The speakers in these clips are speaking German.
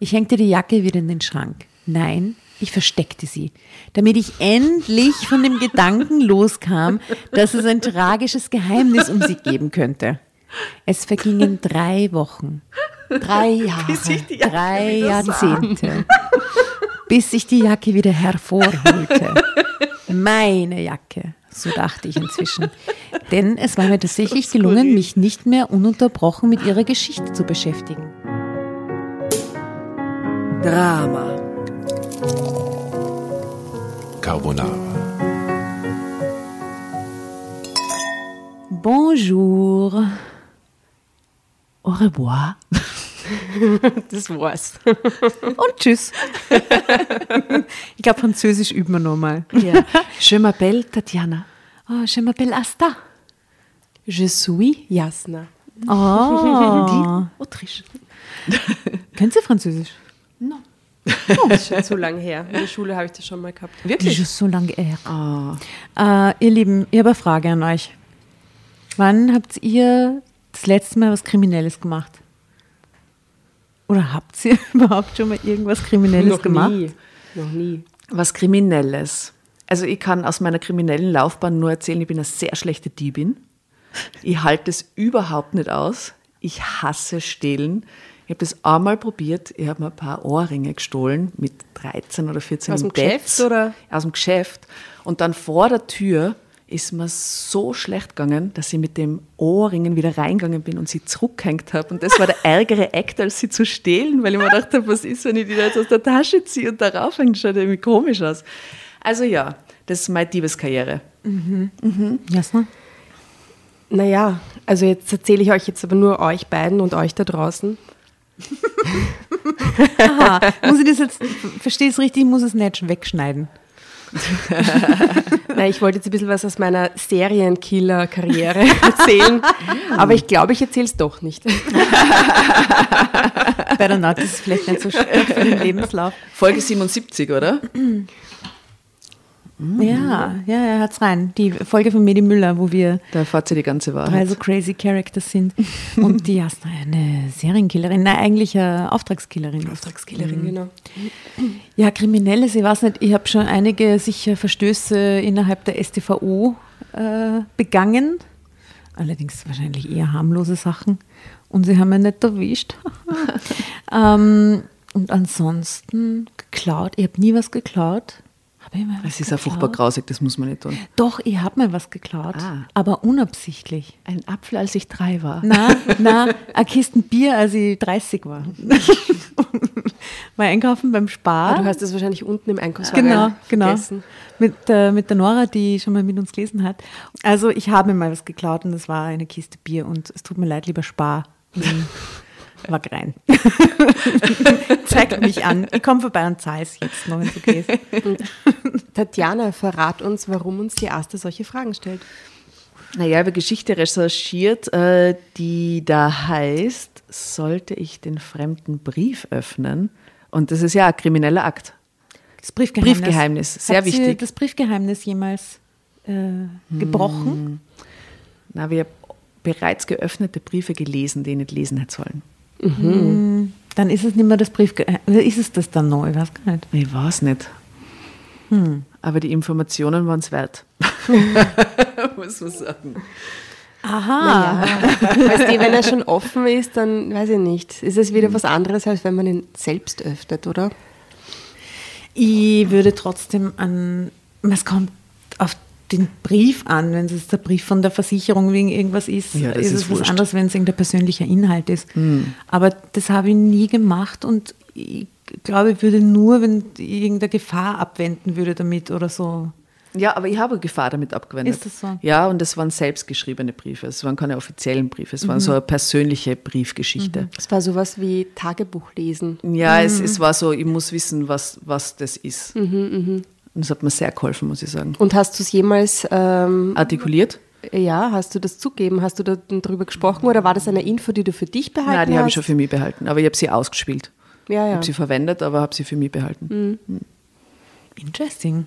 Ich hängte die Jacke wieder in den Schrank. Nein, ich versteckte sie, damit ich endlich von dem Gedanken loskam, dass es ein tragisches Geheimnis um sie geben könnte. Es vergingen drei Wochen, drei Jahre, drei Jahrzehnte, bis ich die Jacke wieder hervorholte. Meine Jacke, so dachte ich inzwischen. Denn es war mir tatsächlich gelungen, mich nicht mehr ununterbrochen mit ihrer Geschichte zu beschäftigen. Drama. Carbonara. Bonjour. Au revoir. Das war's. Und tschüss. ich glaube, Französisch üben wir nochmal. Ja. Je m'appelle Tatjana. Oh, je m'appelle Asta. Je suis Jasna. Oh. Autriche. Können Sie Französisch? Das ist schon so lange her. In der Schule habe ich das schon mal gehabt. Wirklich? so lange her. Ah. Äh, ihr Lieben, ich habe eine Frage an euch. Wann habt ihr das letzte Mal was Kriminelles gemacht? Oder habt ihr überhaupt schon mal irgendwas Kriminelles Noch gemacht? nie. Noch nie. Was Kriminelles. Also ich kann aus meiner kriminellen Laufbahn nur erzählen, ich bin eine sehr schlechte Diebin. Ich halte es überhaupt nicht aus. Ich hasse Stehlen. Ich habe das einmal probiert. Ich habe mir ein paar Ohrringe gestohlen mit 13 oder 14 Aus dem Geschäft, Bett. oder? Aus dem Geschäft. Und dann vor der Tür ist mir so schlecht gegangen, dass ich mit dem Ohrringen wieder reingegangen bin und sie zurückgehängt habe. Und das war der ärgere Akt, als sie zu stehlen, weil ich mir gedacht habe, was ist, wenn ich die da jetzt aus der Tasche ziehe und darauf hängt, schaut irgendwie komisch aus. Also ja, das ist meine Diebeskarriere. Jasna? Naja, also jetzt erzähle ich euch jetzt aber nur euch beiden und euch da draußen. Aha, muss ich das jetzt, verstehe es richtig, ich muss es nicht wegschneiden. Nein, ich wollte jetzt ein bisschen was aus meiner Serienkiller-Karriere erzählen, aber ich glaube, ich erzähle es doch nicht. Better not, das ist vielleicht nicht so stark für den Lebenslauf. Folge 77, oder? Ja, ja, er hat's rein. Die Folge von Medi Müller, wo wir Da erfahrt sie die ganze drei Wahrheit. so crazy Characters sind. Und die Jasna, eine Serienkillerin, nein, eigentlich eine Auftragskillerin. Auftragskillerin, genau. Ja, Kriminelles, ich weiß nicht, ich habe schon einige sicher Verstöße innerhalb der StVO äh, begangen. Allerdings wahrscheinlich eher harmlose Sachen. Und sie haben mich nicht erwischt. ähm, und ansonsten geklaut. Ich habe nie was geklaut. Das ist ja furchtbar grausig, das muss man nicht tun. Doch, ich habe mal was geklaut, Ah. aber unabsichtlich. Ein Apfel, als ich drei war. Na, na, eine Kisten Bier, als ich 30 war. mal einkaufen beim Spar. Ah, du hast das wahrscheinlich unten im Einkaufswagen Genau, genau. vergessen. Mit, der mit der Nora, die schon mal mit uns gelesen hat. Also ich habe mir mal was geklaut und das war eine Kiste Bier und es tut mir leid, lieber Spar. Hm, War rein. Zeigt mich an. Ich komme vorbei und zahle es jetzt noch, wenn es okay ist. Tatjana, verrat uns, warum uns die Asta solche Fragen stellt. Naja, ich habe Geschichte recherchiert, äh, die da heißt, sollte ich den fremden Brief öffnen? Und das ist ja ein krimineller Akt. Das Briefgeheimnis. Briefgeheimnis, sehr ihr wichtig. das Briefgeheimnis jemals äh, gebrochen? Na, wir haben bereits geöffnete Briefe gelesen, die ich nicht lesen hätte sollen. Dann ist es nicht mehr das. Oder ist es das dann neu? Ich weiß gar nicht. Ich weiß nicht. Aber die Informationen waren es wert. Muss man sagen. Aha. Weißt du, wenn er schon offen ist, dann weiß ich nicht. Ist es wieder was anderes, als wenn man ihn selbst öffnet, oder? Ich würde trotzdem an, es kommt auf den Brief an, wenn es der Brief von der Versicherung wegen irgendwas ist, Ja, das ist ist es was wurscht. anderes, wenn es irgendein persönlicher Inhalt ist. Aber das habe ich nie gemacht und ich glaube, ich würde nur, wenn ich irgendeine Gefahr abwenden würde damit oder so. Ja, aber ich habe Gefahr damit abgewendet. Ist das so? Ja, und es waren selbstgeschriebene Briefe. Es waren keine offiziellen Briefe. Es waren so eine persönliche Briefgeschichte. Es war sowas wie Tagebuch lesen. Ja, es, es war so, ich muss wissen, was, was das ist. Und das hat mir sehr geholfen, muss ich sagen. Und hast du es jemals, ähm, Artikuliert? ja, hast du das zugeben? Hast du da darüber gesprochen oder war das eine Info, die du für dich behalten Nein, die hast? habe ich schon für mich behalten. Aber ich habe sie ausgespielt. Ja, Ich ja. habe sie verwendet, aber habe sie für mich behalten. Interesting.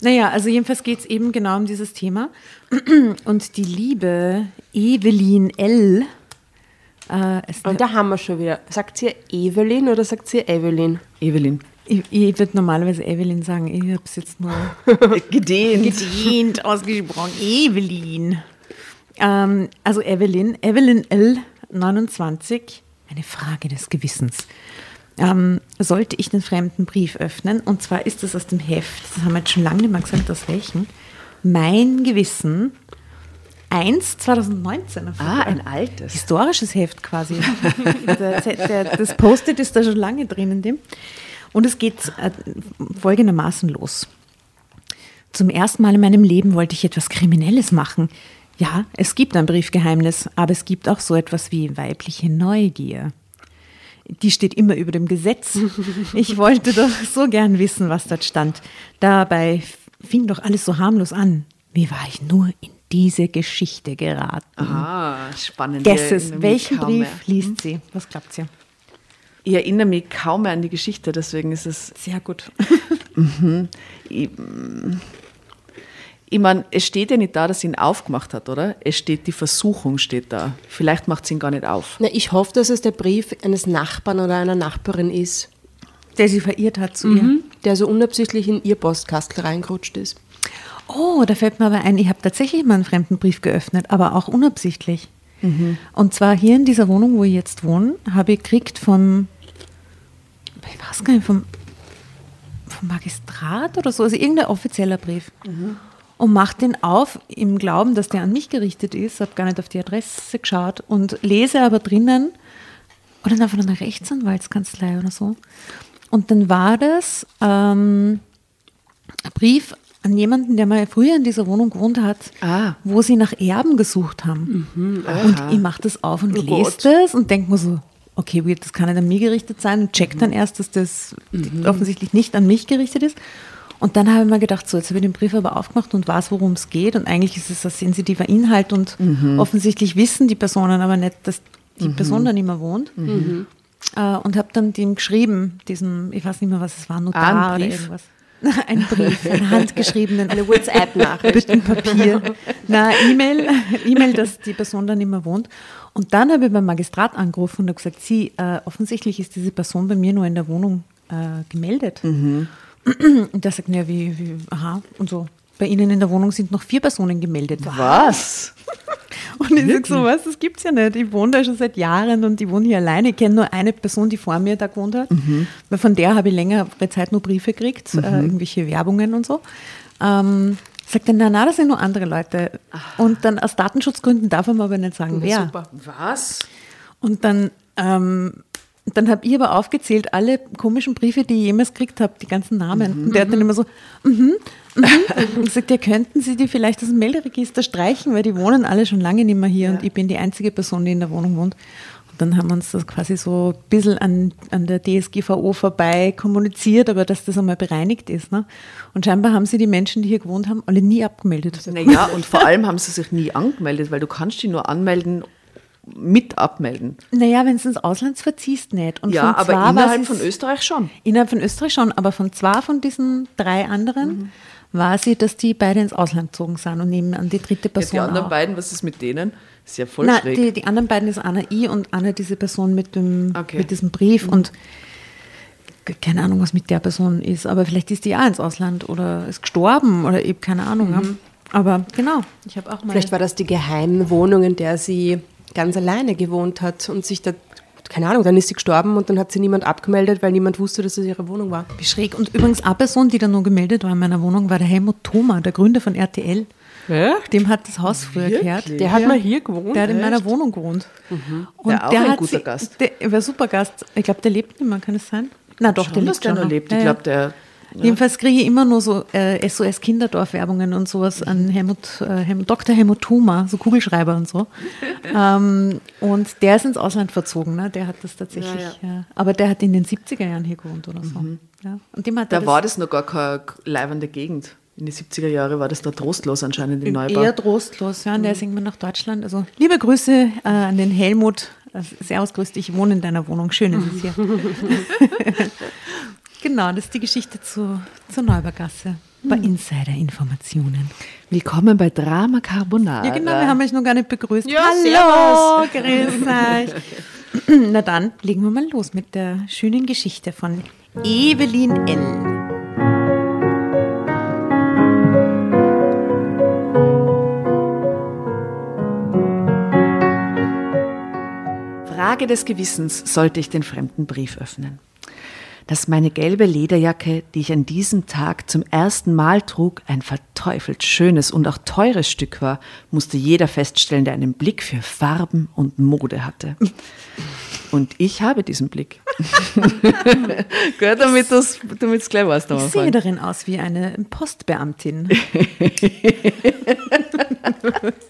Naja, also jedenfalls geht es eben genau um dieses Thema. Und die liebe Evelyn L. Äh, Und da haben wir schon wieder. Sagt sie Evelyn oder sagt sie Evelyn? Evelyn. Ich, ich würde normalerweise Evelyn sagen. Ich habe es jetzt nur Gedehnt. gedient ausgesprochen. Evelyn. Ähm, also Evelyn, Evelyn L. 29, eine Frage des Gewissens. Ähm, sollte ich den fremden Brief öffnen? Und zwar ist das aus dem Heft, das haben wir jetzt schon lange nicht mehr gesagt, aus welchen. Mein Gewissen 1 2019. Ah, ein altes. Historisches Heft quasi. das Post-it ist da schon lange drin in dem. Und es geht äh, folgendermaßen los. Zum ersten Mal in meinem Leben wollte ich etwas Kriminelles machen. Ja, es gibt ein Briefgeheimnis, aber es gibt auch so etwas wie weibliche Neugier. Die steht immer über dem Gesetz. Ich wollte doch so gern wissen, was dort stand. Dabei fing doch alles so harmlos an. Wie war ich nur in diese Geschichte geraten? Ah, spannend. Guesses, welchen Brief liest sie? Was glaubt ihr? Ich erinnere mich kaum mehr an die Geschichte, deswegen ist es. Sehr gut. Ich, ich meine, es steht ja nicht da, dass sie ihn aufgemacht hat, oder? Es steht, die Versuchung steht da. Vielleicht macht sie ihn gar nicht auf. Na, ich hoffe, dass es der Brief eines Nachbarn oder einer Nachbarin ist, Der sie verirrt hat zu ihr. der so unabsichtlich in ihr Postkastel reingerutscht ist. Oh, da fällt mir aber ein, ich habe tatsächlich mal einen fremden Brief geöffnet, aber auch unabsichtlich. Und zwar hier in dieser Wohnung, wo ich jetzt wohne, habe ich gekriegt vom, ich weiß gar nicht, vom, vom Magistrat oder so, also irgendein offizieller Brief. Und mache den auf im Glauben, dass der an mich gerichtet ist, habe gar nicht auf die Adresse geschaut und lese aber drinnen, oder dann von einer Rechtsanwaltskanzlei oder so. Und dann war das ähm, ein Brief an jemanden, der mal früher in dieser Wohnung gewohnt hat, Ah. wo sie nach Erben gesucht haben. Und ich mache das auf und Oh lese Gott. das und denke mir so, okay, weird, das kann nicht an mich gerichtet sein und check dann erst, dass das offensichtlich nicht an mich gerichtet ist. Und dann habe ich mir gedacht, so, jetzt habe ich den Brief aber aufgemacht und weiß, worum es geht. Und eigentlich ist es ein sensitiver Inhalt und offensichtlich wissen die Personen aber nicht, dass die Person da nicht mehr wohnt. Äh, und habe dann dem geschrieben, diesen, ich weiß nicht mehr, was es war, Notar Ah, oder irgendwas. Ein Brief, einen handgeschriebenen, Eine WhatsApp-Nachricht. Büttenpapier, na, E-Mail, E-Mail, dass die Person da nicht mehr wohnt. Und dann habe ich beim Magistrat angerufen und habe gesagt, sie, äh, offensichtlich ist diese Person bei mir nur in der Wohnung äh, gemeldet. Und der sagt, ja, wie, wie, aha, und so. Bei Ihnen in der Wohnung sind noch vier Personen gemeldet. Was? Und ich sage so, was, das gibt's ja nicht. Ich wohne da schon seit Jahren und ich wohne hier alleine. Ich kenne nur eine Person, die vor mir da gewohnt hat. Weil von der habe ich längere Zeit nur Briefe gekriegt, äh, irgendwelche Werbungen und so. Ähm, sagt er, na, na, das sind nur andere Leute. Und dann aus Datenschutzgründen darf man aber nicht sagen, wer. Super. Was? Und dann, ähm, dann habe ich aber aufgezählt, alle komischen Briefe, die ich jemals gekriegt habe, die ganzen Namen. Und der hat dann immer so, mhm, mhm. Und gesagt, ja, könnten Sie die vielleicht aus dem Melderegister streichen, weil die wohnen alle schon lange nicht mehr hier und ich bin die einzige Person, die in der Wohnung wohnt. Und dann haben wir uns das quasi so ein bisschen an, an der DSGVO vorbei kommuniziert, aber dass das einmal bereinigt ist. Ne? Und scheinbar haben sie die Menschen, die hier gewohnt haben, alle nie abgemeldet. Naja, und vor allem haben sie sich nie angemeldet, weil du kannst die nur anmelden, mit abmelden. Naja, wenn du ins Ausland verziehst, nicht. Und ja, von aber innerhalb von Österreich schon. Innerhalb von Österreich schon, aber von zwei von diesen drei anderen war sie, dass die beide ins Ausland gezogen sind und nehmen an die dritte Ja, Person. die anderen auch. beiden, was ist mit denen? Ist ja voll Na, schräg. die, die anderen beiden ist Anna I und Anna diese Person mit, dem, Okay. mit diesem Brief und keine Ahnung, was mit der Person ist, aber vielleicht ist die ja ins Ausland oder ist gestorben oder eben keine Ahnung. Ja. Aber genau, ich habe auch mal. Vielleicht war das die geheime Wohnung, in der sie ganz alleine gewohnt hat und sich da, keine Ahnung, dann ist sie gestorben und dann hat sie niemand abgemeldet, weil niemand wusste, dass es ihre Wohnung war. Wie schräg. Und übrigens eine Person, die da nur gemeldet war in meiner Wohnung, war der Helmut Thoma, der Gründer von RTL. Dem hat das Haus früher gehört. Der hat mal hier gewohnt. Der hat in meiner Wohnung gewohnt. Und Ja, auch der ein hat guter sie- Gast. Der war super Gast. Ich glaube, der lebt nicht mehr, kann es sein? Na doch, der Schon, lebt dass der noch lebt. Ja, Ich ja. glaube, der. Jedenfalls kriege ich immer nur so äh, SOS Kinderdorf-Werbungen und sowas an Helmut, äh, Helmut, Dr. Helmut Thoma, so Kugelschreiber und so. ähm, und der ist ins Ausland verzogen, ne? der hat das tatsächlich, Ja, ja, aber der hat in den 70er Jahren hier gewohnt oder so. Ja. Und dem hat Da war das noch gar keine leibende Gegend. In den 70er Jahren war das da trostlos anscheinend im Neubau. eher trostlos, ja, und der ist irgendwann nach Deutschland. Also liebe Grüße äh, an den Helmut. Äh, Servus, grüß dich, ich wohne in deiner Wohnung. Schön ist es hier. genau, das ist die Geschichte zu, zur Neubergasse. Bei Insider-Informationen. Willkommen bei Drama Carbonara. Ja, genau, wir haben euch noch gar nicht begrüßt. Ja, Hallo, grüß euch. Na dann, legen wir mal los mit der schönen Geschichte von Evelyn L. Frage des Gewissens sollte ich den fremden Brief öffnen. Dass meine gelbe Lederjacke, die ich an diesem Tag zum ersten Mal trug, ein verteufelt schönes und auch teures Stück war, musste jeder feststellen, der einen Blick für Farben und Mode hatte. Und ich habe diesen Blick. Gehört damit du es gleich weißt. Ich sehe darin aus wie eine Postbeamtin.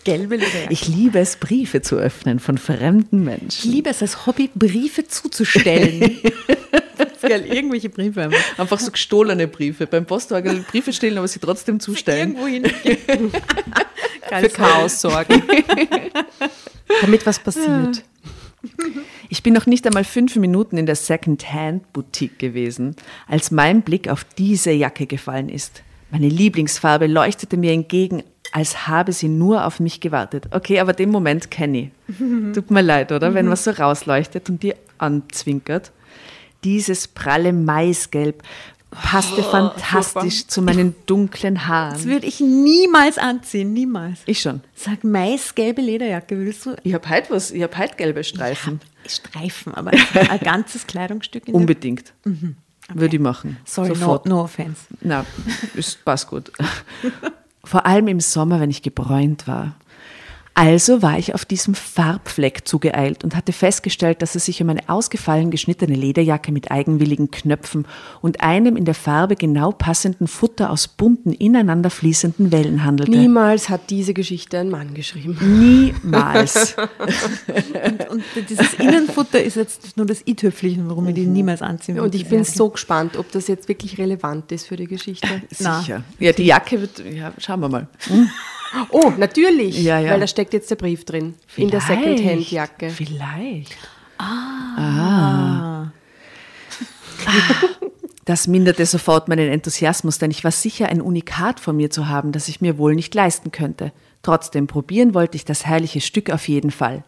Gelbe Lederjacke. Ich liebe es, Briefe zu öffnen von fremden Ich Menschen. liebe es als Hobby, Briefe zuzustellen. das ist geil, irgendwelche Briefe einfach. Einfach so gestohlene Briefe. Beim Postwagen Briefe stehlen, aber sie trotzdem zustellen. Irgendwo hin. Für Chaos sorgen. Damit was passiert. Ich bin noch nicht einmal fünf Minuten in der Second-Hand-Boutique gewesen, als mein Blick auf diese Jacke gefallen ist. Meine Lieblingsfarbe leuchtete mir entgegen, als habe sie nur auf mich gewartet. Okay, aber den Moment kenne ich. Tut mir leid, oder? Wenn was so rausleuchtet und dir anzwinkert. Dieses pralle Maisgelb passte fantastisch zu meinen dunklen Das Haaren. würde ich niemals anziehen, niemals. Ich schon. Sag maisgelbe Lederjacke, willst du? Ich habe heute was, ich habe heute gelbe Streifen. Streifen, aber ein ganzes Kleidungsstück in der Unbedingt. Würde ich machen. Sorry, no, Sofort. no offense. Na, ist, passt gut. Vor allem im Sommer, wenn ich gebräunt war. Also war ich auf diesem Farbfleck zugeeilt und hatte festgestellt, dass es sich um eine ausgefallen geschnittene Lederjacke mit eigenwilligen Knöpfen und einem in der Farbe genau passenden Futter aus bunten, ineinander fließenden Wellen handelte. Niemals hat diese Geschichte ein Mann geschrieben. Niemals. Und dieses Innenfutter ist jetzt nur das i-Tüpfelchen, warum ich die niemals anziehen will. Und ich bin so gespannt, ob das jetzt wirklich relevant ist für die Geschichte. Na. Sicher. Ja, die Jacke wird, ja, schauen wir mal. Oh, natürlich, Ja, ja. weil da steckt jetzt der Brief drin. In der Vielleicht. Secondhand-Jacke. Vielleicht. Ah. Das minderte sofort meinen Enthusiasmus, denn ich war sicher, ein Unikat von mir zu haben, das ich mir wohl nicht leisten könnte. Trotzdem probieren wollte ich das herrliche Stück auf jeden Fall.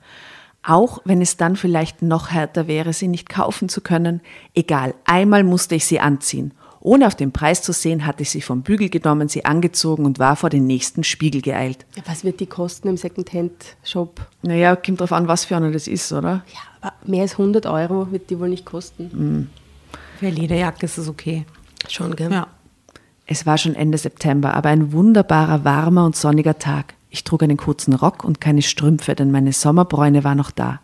Auch wenn es dann vielleicht noch härter wäre, sie nicht kaufen zu können. Egal, einmal musste ich sie anziehen. Ohne auf den Preis zu sehen, hatte ich sie vom Bügel genommen, sie angezogen und war vor den nächsten Spiegel geeilt. Ja, was wird die kosten im Secondhand-Shop? Naja, kommt drauf an, was für einer das ist, oder? Ja, aber mehr als 100 Euro wird die wohl nicht kosten. Für eine Lederjacke ist es okay. Schon, gell? Ja. Es war schon Ende September, aber ein wunderbarer, warmer und sonniger Tag. Ich trug einen kurzen Rock und keine Strümpfe, denn meine Sommerbräune war noch da.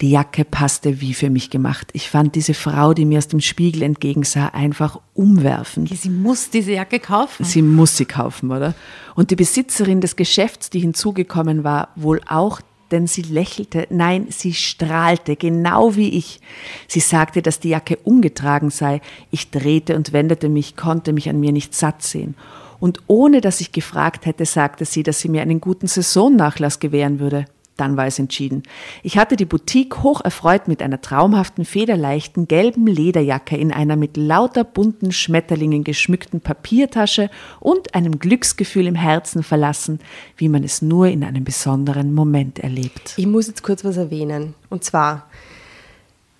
Die Jacke passte wie für mich gemacht. Ich fand diese Frau, die mir aus dem Spiegel entgegensah, einfach umwerfend. Sie muss diese Jacke kaufen. Sie muss sie kaufen, oder? Und die Besitzerin des Geschäfts, die hinzugekommen war, wohl auch, denn sie lächelte, nein, sie strahlte, genau wie ich. Sie sagte, dass die Jacke ungetragen sei. Ich drehte und wendete mich, konnte mich an mir nicht satt sehen. Und ohne dass ich gefragt hätte, sagte sie, dass sie mir einen guten Saisonnachlass gewähren würde. Dann war es entschieden. Ich hatte die Boutique hoch erfreut mit einer traumhaften, federleichten, gelben Lederjacke in einer mit lauter bunten Schmetterlingen geschmückten Papiertasche und einem Glücksgefühl im Herzen verlassen, wie man es nur in einem besonderen Moment erlebt. Ich muss jetzt kurz was erwähnen. Und zwar,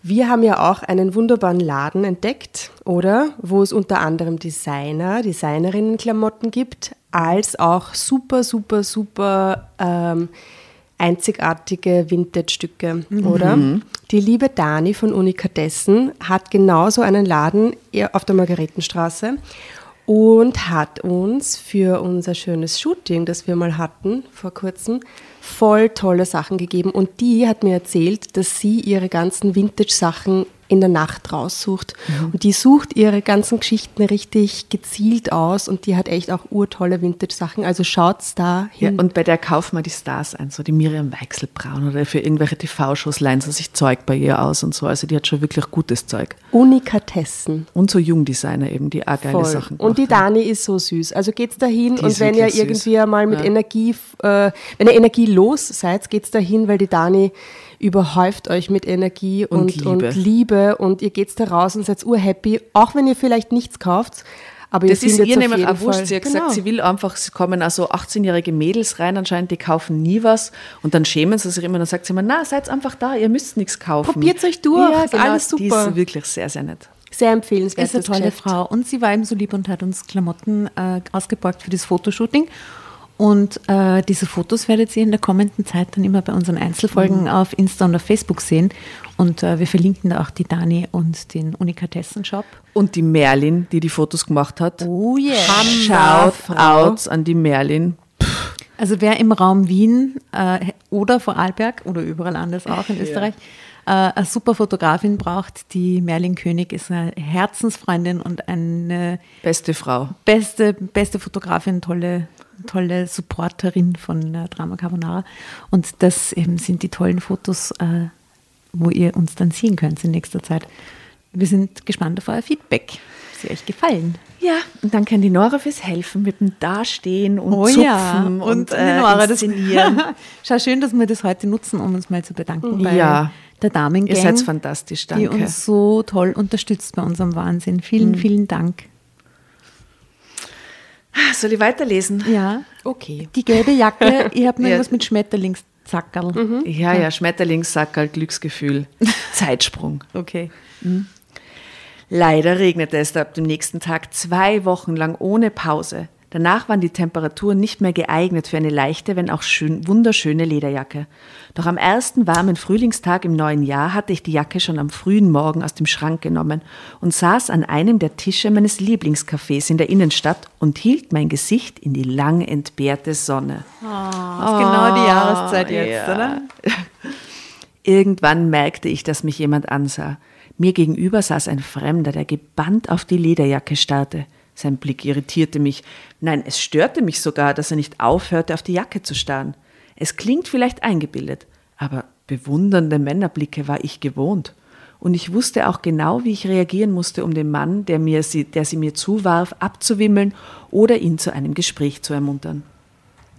wir haben ja auch einen wunderbaren Laden entdeckt, oder? Wo es unter anderem Designer, Designerinnen-Klamotten gibt, als auch super, super, super ähm, einzigartige Vintage-Stücke, oder? Die liebe Dani von Unikatessen hat genauso einen Laden auf der Margaretenstraße und hat uns für unser schönes Shooting, das wir mal hatten vor kurzem, voll tolle Sachen gegeben. Und die hat mir erzählt, dass sie ihre ganzen Vintage-Sachen in der Nacht raussucht. Und die sucht ihre ganzen Geschichten richtig gezielt aus und die hat echt auch urtolle Vintage-Sachen. Also schaut's da Ja, hin. und bei der kaufen wir die Stars ein, so die Miriam Weichselbraun oder für irgendwelche TV-Shows leihen sie sich Zeug bei ihr aus und so. Also die hat schon wirklich gutes Zeug. Unikatessen. Und so Jungdesigner eben, die auch geile Voll. Sachen Und die gemacht haben. Dani ist so süß. Also geht's dahin Die und wenn ihr süß. irgendwie einmal mit Ja. Energie, äh, wenn ihr energielos seid, geht's dahin, weil die Dani überhäuft euch mit Energie Und und, und, Liebe. Liebe und ihr geht's da raus und seid urhappy, auch wenn ihr vielleicht nichts kauft, Aber das ihr ist ihr nämlich auch wurscht. Sie hat gesagt, Genau. sie will einfach, es kommen also 18-jährige Mädels rein anscheinend, die kaufen nie was und dann schämen sie sich immer, dann sagt sie immer, na, seid einfach da, ihr müsst nichts kaufen. Probiert's euch durch, ja, genau, alles Die super. ist wirklich sehr, sehr nett. Sehr empfehlenswert. ist eine tolle Frau. Und sie war eben so lieb und hat uns Klamotten äh, ausgeborgt für das Fotoshooting. Und äh, diese Fotos werdet ihr in der kommenden Zeit dann immer bei unseren Einzelfolgen auf Insta und auf Facebook sehen. Und äh, wir verlinken da auch die Dani und den Unikatessen-Shop. Und die Merlin, die die Fotos gemacht hat. Oh yeah. Shoutouts an die Merlin. Also wer im Raum Wien äh, oder Vorarlberg oder überall anders auch in Österreich äh, eine super Fotografin braucht, die Merlin König ist eine Herzensfreundin und eine Beste Frau. beste, beste Fotografin, tolle, tolle Supporterin von äh, Drama Carbonara. Und das eben sind die tollen Fotos, äh, wo ihr uns dann sehen könnt in nächster Zeit. Wir sind gespannt auf euer Feedback. Sie euch gefallen. Ja, und dann kann die Nora fürs Helfen mit dem Dastehen und Oh Zupfen und, die äh, Nora, das- inszenieren. Schau, schön, dass wir das heute nutzen, um uns mal zu bedanken bei Ja. Der Damen Ihr seid fantastisch, die danke. uns so toll unterstützt bei unserem Wahnsinn. Vielen, Mhm. vielen Dank. Soll ich weiterlesen? Ja, Okay. die gelbe Jacke, ihr habt noch Ja. irgendwas mit Schmetterlingszackerl. Ja, ja, Schmetterlingssackerl, Glücksgefühl, Zeitsprung. Okay. Leider regnete es ab dem nächsten Tag zwei Wochen lang ohne Pause. Danach waren die Temperaturen nicht mehr geeignet für eine leichte, wenn auch schön, wunderschöne Lederjacke. Doch am ersten warmen Frühlingstag im neuen Jahr hatte ich die Jacke schon am frühen Morgen aus dem Schrank genommen und saß an einem der Tische meines Lieblingscafés in der Innenstadt und hielt mein Gesicht in die lang entbehrte Sonne. Das ist genau die Jahreszeit jetzt, ja. oder? Irgendwann merkte ich, dass mich jemand ansah. Mir gegenüber saß ein Fremder, der gebannt auf die Lederjacke starrte. Sein Blick irritierte mich. Nein, es störte mich sogar, dass er nicht aufhörte, auf die Jacke zu starren. Es klingt vielleicht eingebildet, aber bewundernde Männerblicke war ich gewohnt. Und ich wusste auch genau, wie ich reagieren musste, um den Mann, der, mir sie, der sie mir zuwarf, abzuwimmeln oder ihn zu einem Gespräch zu ermuntern.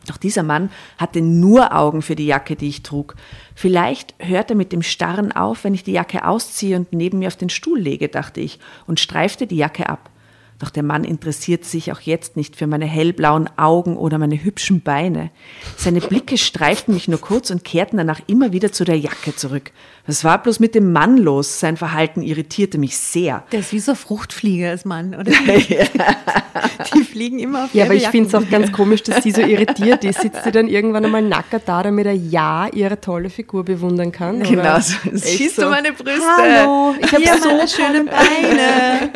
Doch dieser Mann hatte nur Augen für die Jacke, die ich trug. Vielleicht hört er mit dem Starren auf, wenn ich die Jacke ausziehe und neben mir auf den Stuhl lege, dachte ich, und streifte die Jacke ab. Doch der Mann interessierte sich auch jetzt nicht für meine hellblauen Augen oder meine hübschen Beine. Seine Blicke streiften mich nur kurz und kehrten danach immer wieder zu der Jacke zurück. Was war bloß mit dem Mann los? Sein Verhalten irritierte mich sehr. Der ist wie so ein Fruchtflieger, als Mann, oder? Die fliegen immer auf Ja, aber ich finde es auch ganz komisch, dass sie so irritiert ist. Sitzt sie dann irgendwann einmal nackert da, damit er ja ihre tolle Figur bewundern kann? oder? Genau, so. Echt siehst so? du meine Brüste? Hallo, ich habe so meine schönen Beine.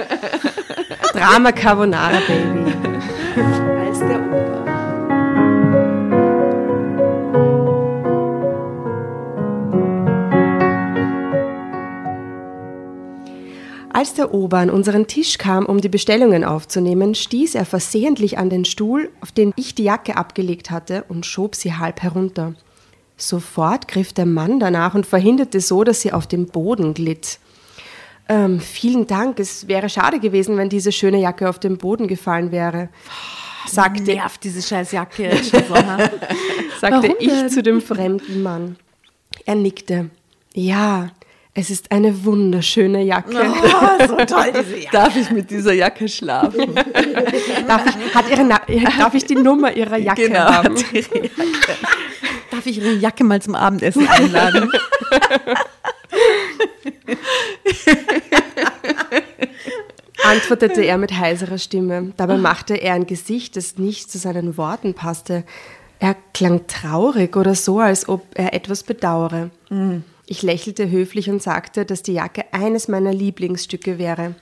Drama Carbonara Baby. Als der Ober an unseren Tisch kam, um die Bestellungen aufzunehmen, stieß er versehentlich an den Stuhl, auf den ich die Jacke abgelegt hatte, und schob sie halb herunter. Sofort griff der Mann danach und verhinderte so, dass sie auf den Boden glitt. Ähm, vielen Dank, es wäre schade gewesen, wenn diese schöne Jacke auf den Boden gefallen wäre, sagte, Nervt diese scheiß Jacke sagte Warum ich denn? zu dem fremden Mann. Er nickte. Ja, es ist eine wunderschöne Jacke. Oh, so toll, diese Jacke. Darf ich mit dieser Jacke schlafen? Darf ich, hat ihre Na darf ich die Nummer ihrer Jacke Genau. haben? Darf ich Ihre Jacke mal zum Abendessen einladen? Antwortete er mit heiserer Stimme. Dabei machte er ein Gesicht, das nicht zu seinen Worten passte. Er klang traurig oder so, als ob er etwas bedauere. Ich lächelte höflich und sagte, dass die Jacke eines meiner Lieblingsstücke wäre.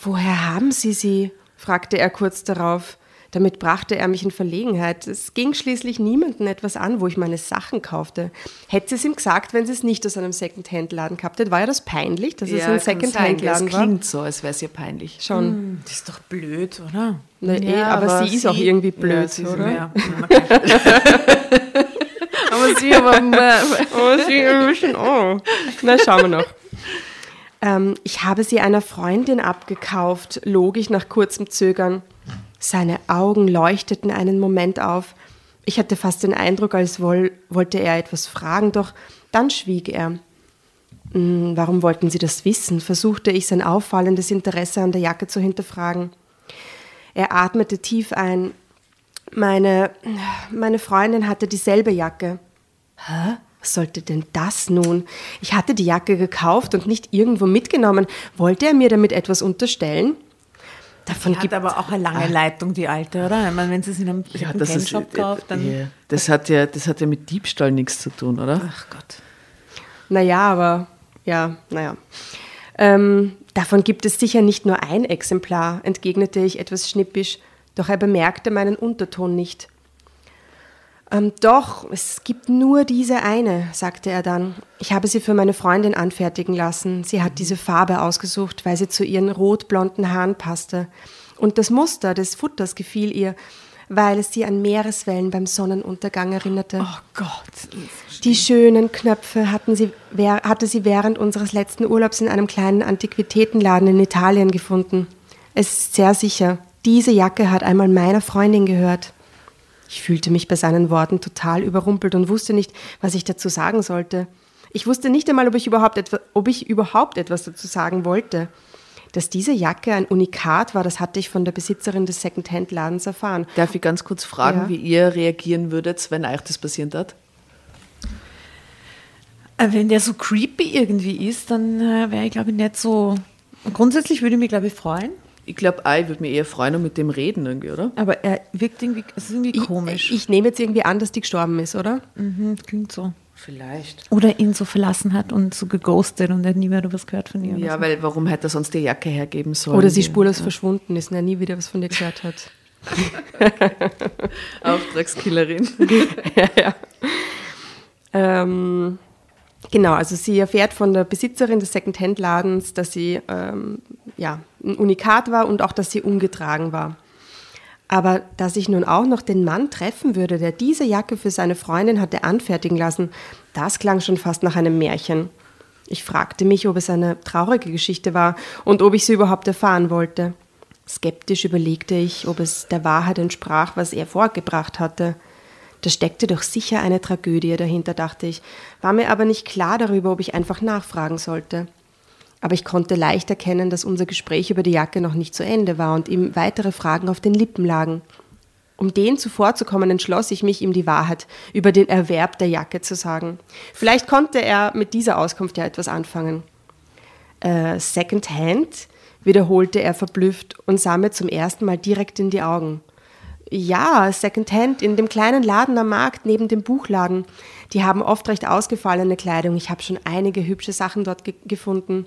Woher haben Sie sie? fragte er kurz darauf. Damit brachte er mich in Verlegenheit. Es ging schließlich niemanden etwas an, wo ich meine Sachen kaufte. Hätte sie es ihm gesagt, wenn sie es nicht aus einem Second-Hand-Laden gehabt hätte, war ja das peinlich, dass es ein. Second-Hand-Laden war? klingt so, als wäre es ihr peinlich. Schon. Das ist doch blöd, oder? Na, eh, aber, sie ist auch irgendwie blöd, Ja, sie ist- oder? Ja, okay. Aber sie aber Oh, sie ein bisschen, oh. Na, schauen wir noch. Ähm, ich habe sie einer Freundin abgekauft, log ich nach kurzem Zögern. Seine Augen leuchteten einen Moment auf. Ich hatte fast den Eindruck, als woll, wollte er etwas fragen, doch dann schwieg er. Hm, warum wollten Sie das wissen? versuchte ich sein auffallendes Interesse an der Jacke zu hinterfragen. Er atmete tief ein. Meine, meine Freundin hatte dieselbe Jacke. Hä? Was sollte denn das nun? Ich hatte die Jacke gekauft und nicht irgendwo mitgenommen. Wollte er mir damit etwas unterstellen? Davon die gibt aber auch eine lange Leitung, die alte, oder? Ich meine, wenn sie es in einem ja, das ist, Shop kauft, dann. Ja. Das, hat ja, das hat ja mit Diebstahl nichts zu tun, oder? Ach Gott. Naja, aber ja, naja. Ähm, davon gibt es sicher nicht nur ein Exemplar, entgegnete ich etwas schnippisch, doch er bemerkte meinen Unterton nicht. Ähm, doch, es gibt nur diese eine, sagte er dann. Ich habe sie für meine Freundin anfertigen lassen. Sie hat diese Farbe ausgesucht, weil sie zu ihren rotblonden Haaren passte. Und das Muster des Futters gefiel ihr, weil es sie an Meereswellen beim Sonnenuntergang erinnerte. Oh Gott. Die schönen Knöpfe hatten sie, hatte sie während unseres letzten Urlaubs in einem kleinen Antiquitätenladen in Italien gefunden. Es ist sehr sicher, diese Jacke hat einmal meiner Freundin gehört. Ich fühlte mich bei seinen Worten total überrumpelt und wusste nicht, was ich dazu sagen sollte. Ich wusste nicht einmal, ob ich überhaupt, etwa, ob ich überhaupt etwas dazu sagen wollte. Dass diese Jacke ein Unikat war, das hatte ich von der Besitzerin des Secondhand-Ladens erfahren. Darf ich ganz kurz fragen, ja. wie ihr reagieren würdet, wenn euch das passieren hat? Äh, wenn der so creepy irgendwie ist, dann äh, wäre ich, glaube ich, nicht so. Grundsätzlich würde ich mich, glaube ich, freuen. Ich glaube, ich würde mich eher freuen und mit dem reden irgendwie, oder? Aber er wirkt irgendwie, es ist irgendwie ich, komisch. Ich nehme jetzt irgendwie an, dass die gestorben ist, oder? Mhm, klingt so. Vielleicht. Oder ihn so verlassen hat und so geghostet und er hat nie mehr was gehört von ihr. Ja, so. weil warum hätte er sonst die Jacke hergeben sollen? Oder sie spurlos ja. verschwunden ist und er nie wieder was von dir gehört hat. Auftragskillerin. ja, ja. Ähm, genau, also sie erfährt von der Besitzerin des Secondhand-Ladens, dass sie ähm, ja, ein Unikat war und auch, dass sie ungetragen war. Aber dass ich nun auch noch den Mann treffen würde, der diese Jacke für seine Freundin hatte anfertigen lassen, das klang schon fast nach einem Märchen. Ich fragte mich, ob es eine traurige Geschichte war und ob ich sie überhaupt erfahren wollte. Skeptisch überlegte ich, ob es der Wahrheit entsprach, was er vorgebracht hatte. Da steckte doch sicher eine Tragödie dahinter, dachte ich, war mir aber nicht klar darüber, ob ich einfach nachfragen sollte aber ich konnte leicht erkennen, dass unser Gespräch über die Jacke noch nicht zu Ende war und ihm weitere Fragen auf den Lippen lagen. Um denen zuvorzukommen, entschloss ich mich, ihm die Wahrheit über den Erwerb der Jacke zu sagen. Vielleicht konnte er mit dieser Auskunft ja etwas anfangen. Äh, Second Hand, wiederholte er verblüfft und sah mir zum ersten Mal direkt in die Augen. Ja, Second Hand in dem kleinen Laden am Markt neben dem Buchladen. Die haben oft recht ausgefallene Kleidung. Ich habe schon einige hübsche Sachen dort ge gefunden.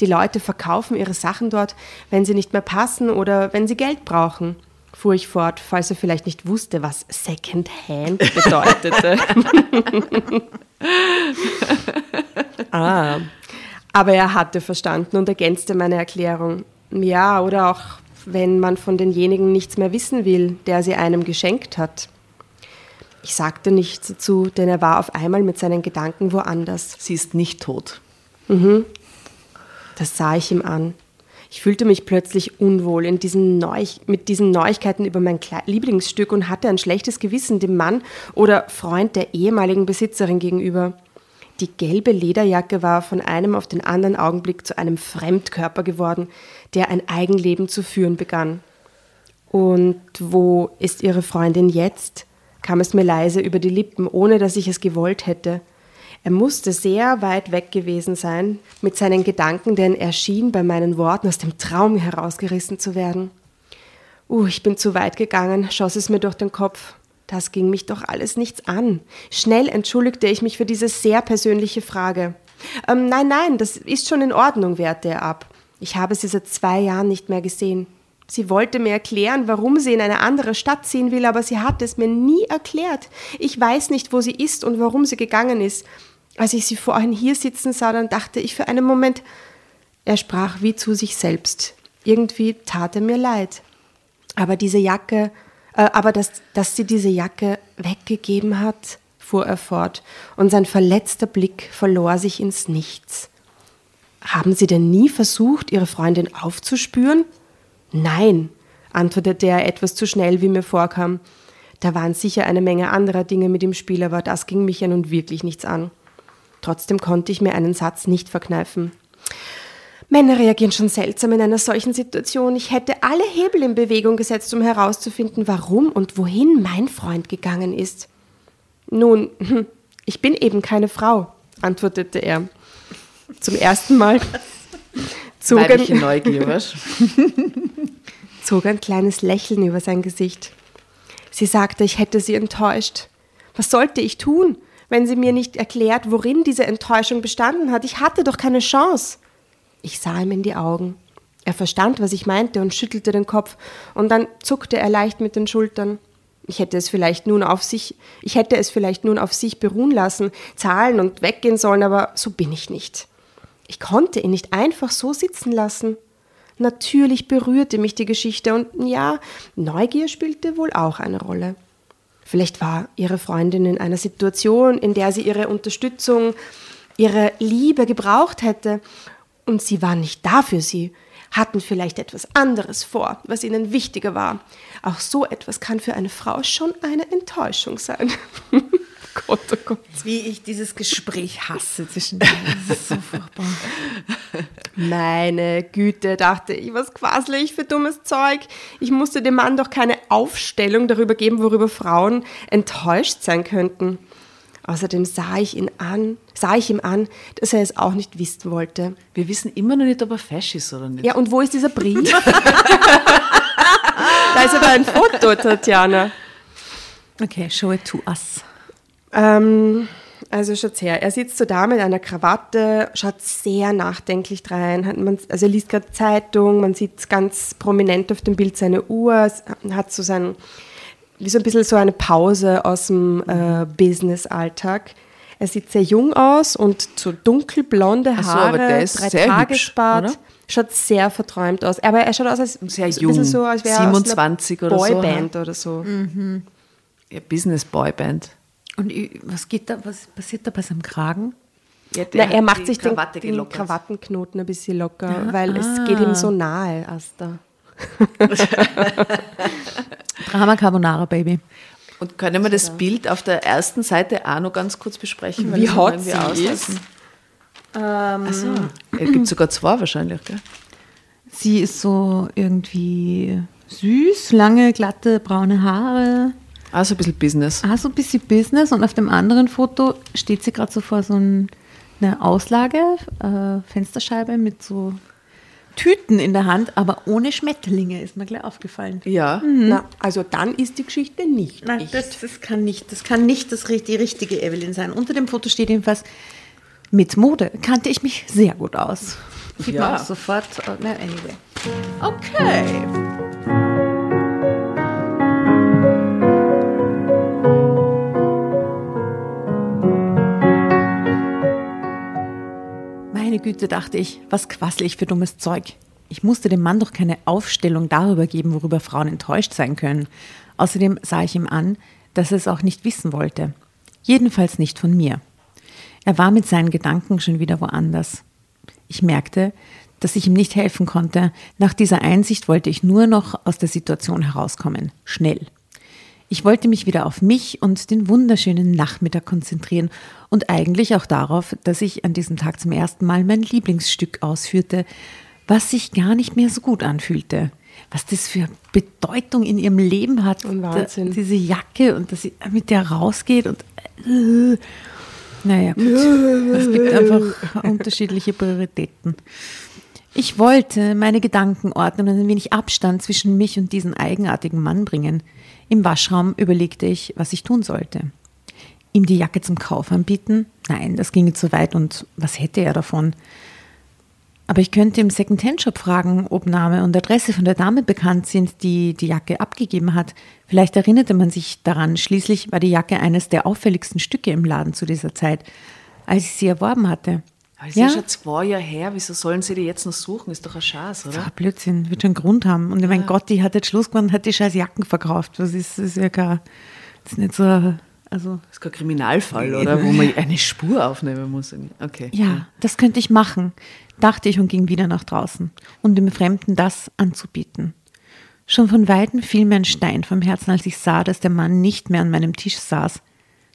Die Leute verkaufen ihre Sachen dort, wenn sie nicht mehr passen oder wenn sie Geld brauchen, fuhr ich fort, falls er vielleicht nicht wusste, was Second Hand bedeutete. ah. Aber er hatte verstanden und ergänzte meine Erklärung. Ja, oder auch wenn man von denjenigen nichts mehr wissen will, der sie einem geschenkt hat. Ich sagte nichts dazu, denn er war auf einmal mit seinen Gedanken woanders. Sie ist nicht tot. Mhm. Das sah ich ihm an. Ich fühlte mich plötzlich unwohl in diesen Neu mit diesen Neuigkeiten über mein Kle Lieblingsstück und hatte ein schlechtes Gewissen dem Mann oder Freund der ehemaligen Besitzerin gegenüber. Die gelbe Lederjacke war von einem auf den anderen Augenblick zu einem Fremdkörper geworden, der ein Eigenleben zu führen begann. Und wo ist ihre Freundin jetzt? Kam es mir leise über die Lippen, ohne dass ich es gewollt hätte. Er musste sehr weit weg gewesen sein mit seinen Gedanken, denn er schien bei meinen Worten aus dem Traum herausgerissen zu werden. Uh, ich bin zu weit gegangen, schoss es mir durch den Kopf. Das ging mich doch alles nichts an. Schnell entschuldigte ich mich für diese sehr persönliche Frage. Ähm, nein, nein, das ist schon in Ordnung, wehrte er ab. Ich habe sie seit zwei Jahren nicht mehr gesehen. Sie wollte mir erklären, warum sie in eine andere Stadt ziehen will, aber sie hat es mir nie erklärt. Ich weiß nicht, wo sie ist und warum sie gegangen ist. Als ich sie vorhin hier sitzen sah, dann dachte ich für einen Moment, er sprach wie zu sich selbst. Irgendwie tat er mir leid. Aber diese Jacke, äh, aber dass, dass sie diese Jacke weggegeben hat, fuhr er fort, und sein verletzter Blick verlor sich ins Nichts. Haben Sie denn nie versucht, Ihre Freundin aufzuspüren? Nein, antwortete er etwas zu schnell, wie mir vorkam. Da waren sicher eine Menge anderer Dinge mit im Spiel, aber das ging mich ja nun wirklich nichts an. Trotzdem konnte ich mir einen Satz nicht verkneifen. Männer reagieren schon seltsam in einer solchen Situation. Ich hätte alle Hebel in Bewegung gesetzt, um herauszufinden, warum und wohin mein Freund gegangen ist. Nun, ich bin eben keine Frau, antwortete er. Zum ersten Mal zog Weibliche ein, Neugier, was? zog ein kleines Lächeln über sein Gesicht. Sie sagte, ich hätte sie enttäuscht. Was sollte ich tun, wenn sie mir nicht erklärt, worin diese Enttäuschung bestanden hat? Ich hatte doch keine Chance. Ich sah ihm in die Augen. Er verstand, was ich meinte und schüttelte den Kopf, und dann zuckte er leicht mit den Schultern. Ich hätte es vielleicht nun auf sich, ich hätte es vielleicht nun auf sich beruhen lassen, zahlen und weggehen sollen, aber so bin ich nicht. Ich konnte ihn nicht einfach so sitzen lassen. Natürlich berührte mich die Geschichte und ja, Neugier spielte wohl auch eine Rolle. Vielleicht war ihre Freundin in einer Situation, in der sie ihre Unterstützung, ihre Liebe gebraucht hätte und sie waren nicht da für sie, hatten vielleicht etwas anderes vor, was ihnen wichtiger war. Auch so etwas kann für eine Frau schon eine Enttäuschung sein. Gott, oh Gott. Wie ich dieses Gespräch hasse zwischen denen. Das ist so furchtbar. Meine Güte, dachte ich, was quasle ich für dummes Zeug. Ich musste dem Mann doch keine Aufstellung darüber geben, worüber Frauen enttäuscht sein könnten. Außerdem sah ich ihn an, sah ich ihm an, dass er es auch nicht wissen wollte. Wir wissen immer noch nicht, ob er fesch ist oder nicht. Ja, und wo ist dieser Brief? da ist aber ein Foto, Tatjana. Okay, show it to us. Ähm, also schaut's her, er sitzt so da mit einer Krawatte, schaut sehr nachdenklich rein. Hat man, also er liest gerade Zeitung, man sieht ganz prominent auf dem Bild seine Uhr, hat so sein, wie so ein bisschen so eine Pause aus dem äh, Business-Alltag. Er sieht sehr jung aus und so dunkelblonde Ach so, Haare, aber der ist drei sehr hübsch, Tagesbart. oder? Schaut sehr verträumt aus. Aber er schaut aus als Sehr jung. so, als wäre er aus 27 einer oder so, Boyband oder so. Ja, Business Boyband. Und was geht da, was passiert da bei seinem Kragen? Ja, Na, er macht sich den, Krawatte den. Krawattenknoten ein bisschen locker, weil es geht ihm so nahe, Asta. Drama Carbonara, Baby. Und können wir das Bild auf der ersten Seite auch noch ganz kurz besprechen? Wie hot sie auslassen? Achso. Es gibt sogar zwei wahrscheinlich, gell? Sie ist so irgendwie süß, lange, glatte, braune Haare. Also ein bisschen Business. Ah, so ein bisschen Business. Und auf dem anderen Foto steht sie gerade so vor so ein, einer Auslage, äh, Fensterscheibe mit so Tüten in der Hand, aber ohne Schmetterlinge, ist mir gleich aufgefallen. Ja. Na, also dann ist die Geschichte nicht Nein, echt. das, das kann nicht, das kann nicht das, die richtige Evelyn sein. Unter dem Foto steht jedenfalls, mit Mode kannte ich mich sehr gut aus. Sieht Ja. man auch sofort. äh, Na, anyway. Okay. Meine Güte, dachte ich, was quassel ich für dummes Zeug. Ich musste dem Mann doch keine Aufstellung darüber geben, worüber Frauen enttäuscht sein können. Außerdem sah ich ihm an, dass er es auch nicht wissen wollte. Jedenfalls nicht von mir. Er war mit seinen Gedanken schon wieder woanders. Ich merkte, dass ich ihm nicht helfen konnte. Nach dieser Einsicht wollte ich nur noch aus der Situation herauskommen. Schnell. Ich wollte mich wieder auf mich und den wunderschönen Nachmittag konzentrieren und eigentlich auch darauf, dass ich an diesem Tag zum ersten Mal mein Lieblingsstück ausführte, was sich gar nicht mehr so gut anfühlte. Was das für Bedeutung in ihrem Leben hat. Ein Wahnsinn. Diese Jacke und dass sie mit der rausgeht und äh, naja, gut. es gibt einfach unterschiedliche Prioritäten. Ich wollte meine Gedanken ordnen und ein wenig Abstand zwischen mich und diesen eigenartigen Mann bringen. Im Waschraum überlegte ich, was ich tun sollte. Ihm die Jacke zum Kauf anbieten? Nein, das ginge zu weit und was hätte er davon? Aber ich könnte im Second-Hand-Shop fragen, ob Name und Adresse von der Dame bekannt sind, die die Jacke abgegeben hat. Vielleicht erinnerte man sich daran. Schließlich war die Jacke eines der auffälligsten Stücke im Laden zu dieser Zeit, als ich sie erworben hatte. Aber es ist ja schon zwei Jahre her. Wieso sollen sie die jetzt noch suchen? Ist doch ein Schatz, oder? Ah, Blödsinn, wird schon einen Grund haben. Und mein Gott, die hat jetzt Schluss gemacht und hat die scheiß Jacken verkauft. Was ist, das ist ja gar, das ist nicht so, also. Das ist kein Kriminalfall, oder? Wo man eine Spur aufnehmen muss. Okay. Ja, das könnte ich machen, dachte ich und ging wieder nach draußen, um dem Fremden das anzubieten. Schon von Weitem fiel mir ein Stein vom Herzen, als ich sah, dass der Mann nicht mehr an meinem Tisch saß.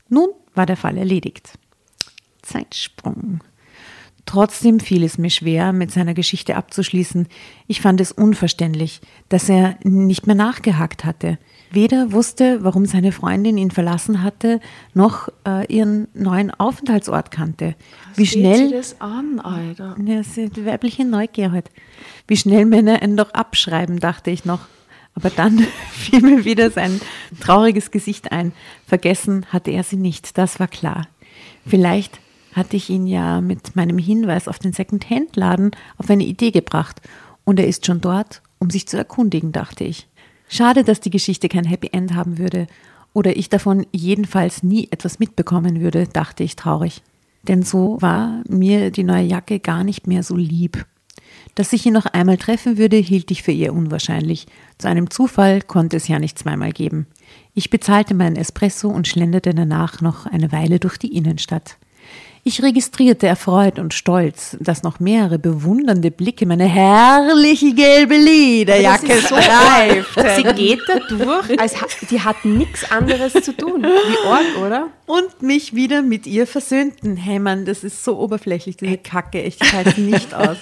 Nun war der Fall erledigt. Zeitsprung. Trotzdem fiel es mir schwer, mit seiner Geschichte abzuschließen. Ich fand es unverständlich, dass er nicht mehr nachgehakt hatte. Weder wusste, warum seine Freundin ihn verlassen hatte, noch äh, ihren neuen Aufenthaltsort kannte. Wie schnell. Sie das an, Alter? Ja, die weibliche Neugier halt. Wie schnell Männer ihn doch abschreiben, dachte ich noch. Aber dann fiel mir wieder sein trauriges Gesicht ein. Vergessen hatte er sie nicht, das war klar. Vielleicht hatte ich ihn ja mit meinem Hinweis auf den Second-Hand-Laden auf eine Idee gebracht. Und er ist schon dort, um sich zu erkundigen, dachte ich. Schade, dass die Geschichte kein Happy End haben würde. Oder ich davon jedenfalls nie etwas mitbekommen würde, dachte ich traurig. Denn so war mir die neue Jacke gar nicht mehr so lieb. Dass ich ihn noch einmal treffen würde, hielt ich für eher unwahrscheinlich. Zu einem Zufall konnte es ja nicht zweimal geben. Ich bezahlte meinen Espresso und schlenderte danach noch eine Weile durch die Innenstadt. Ich registrierte erfreut und stolz, dass noch mehrere bewundernde Blicke meine herrliche gelbe Lederjacke so streiften. Sie geht da durch, als ha die hat nichts anderes zu tun. Wie Ort, oder? Und mich wieder mit ihr versöhnten. Hey Mann, das ist so oberflächlich, diese Kacke. Ich halte nicht aus.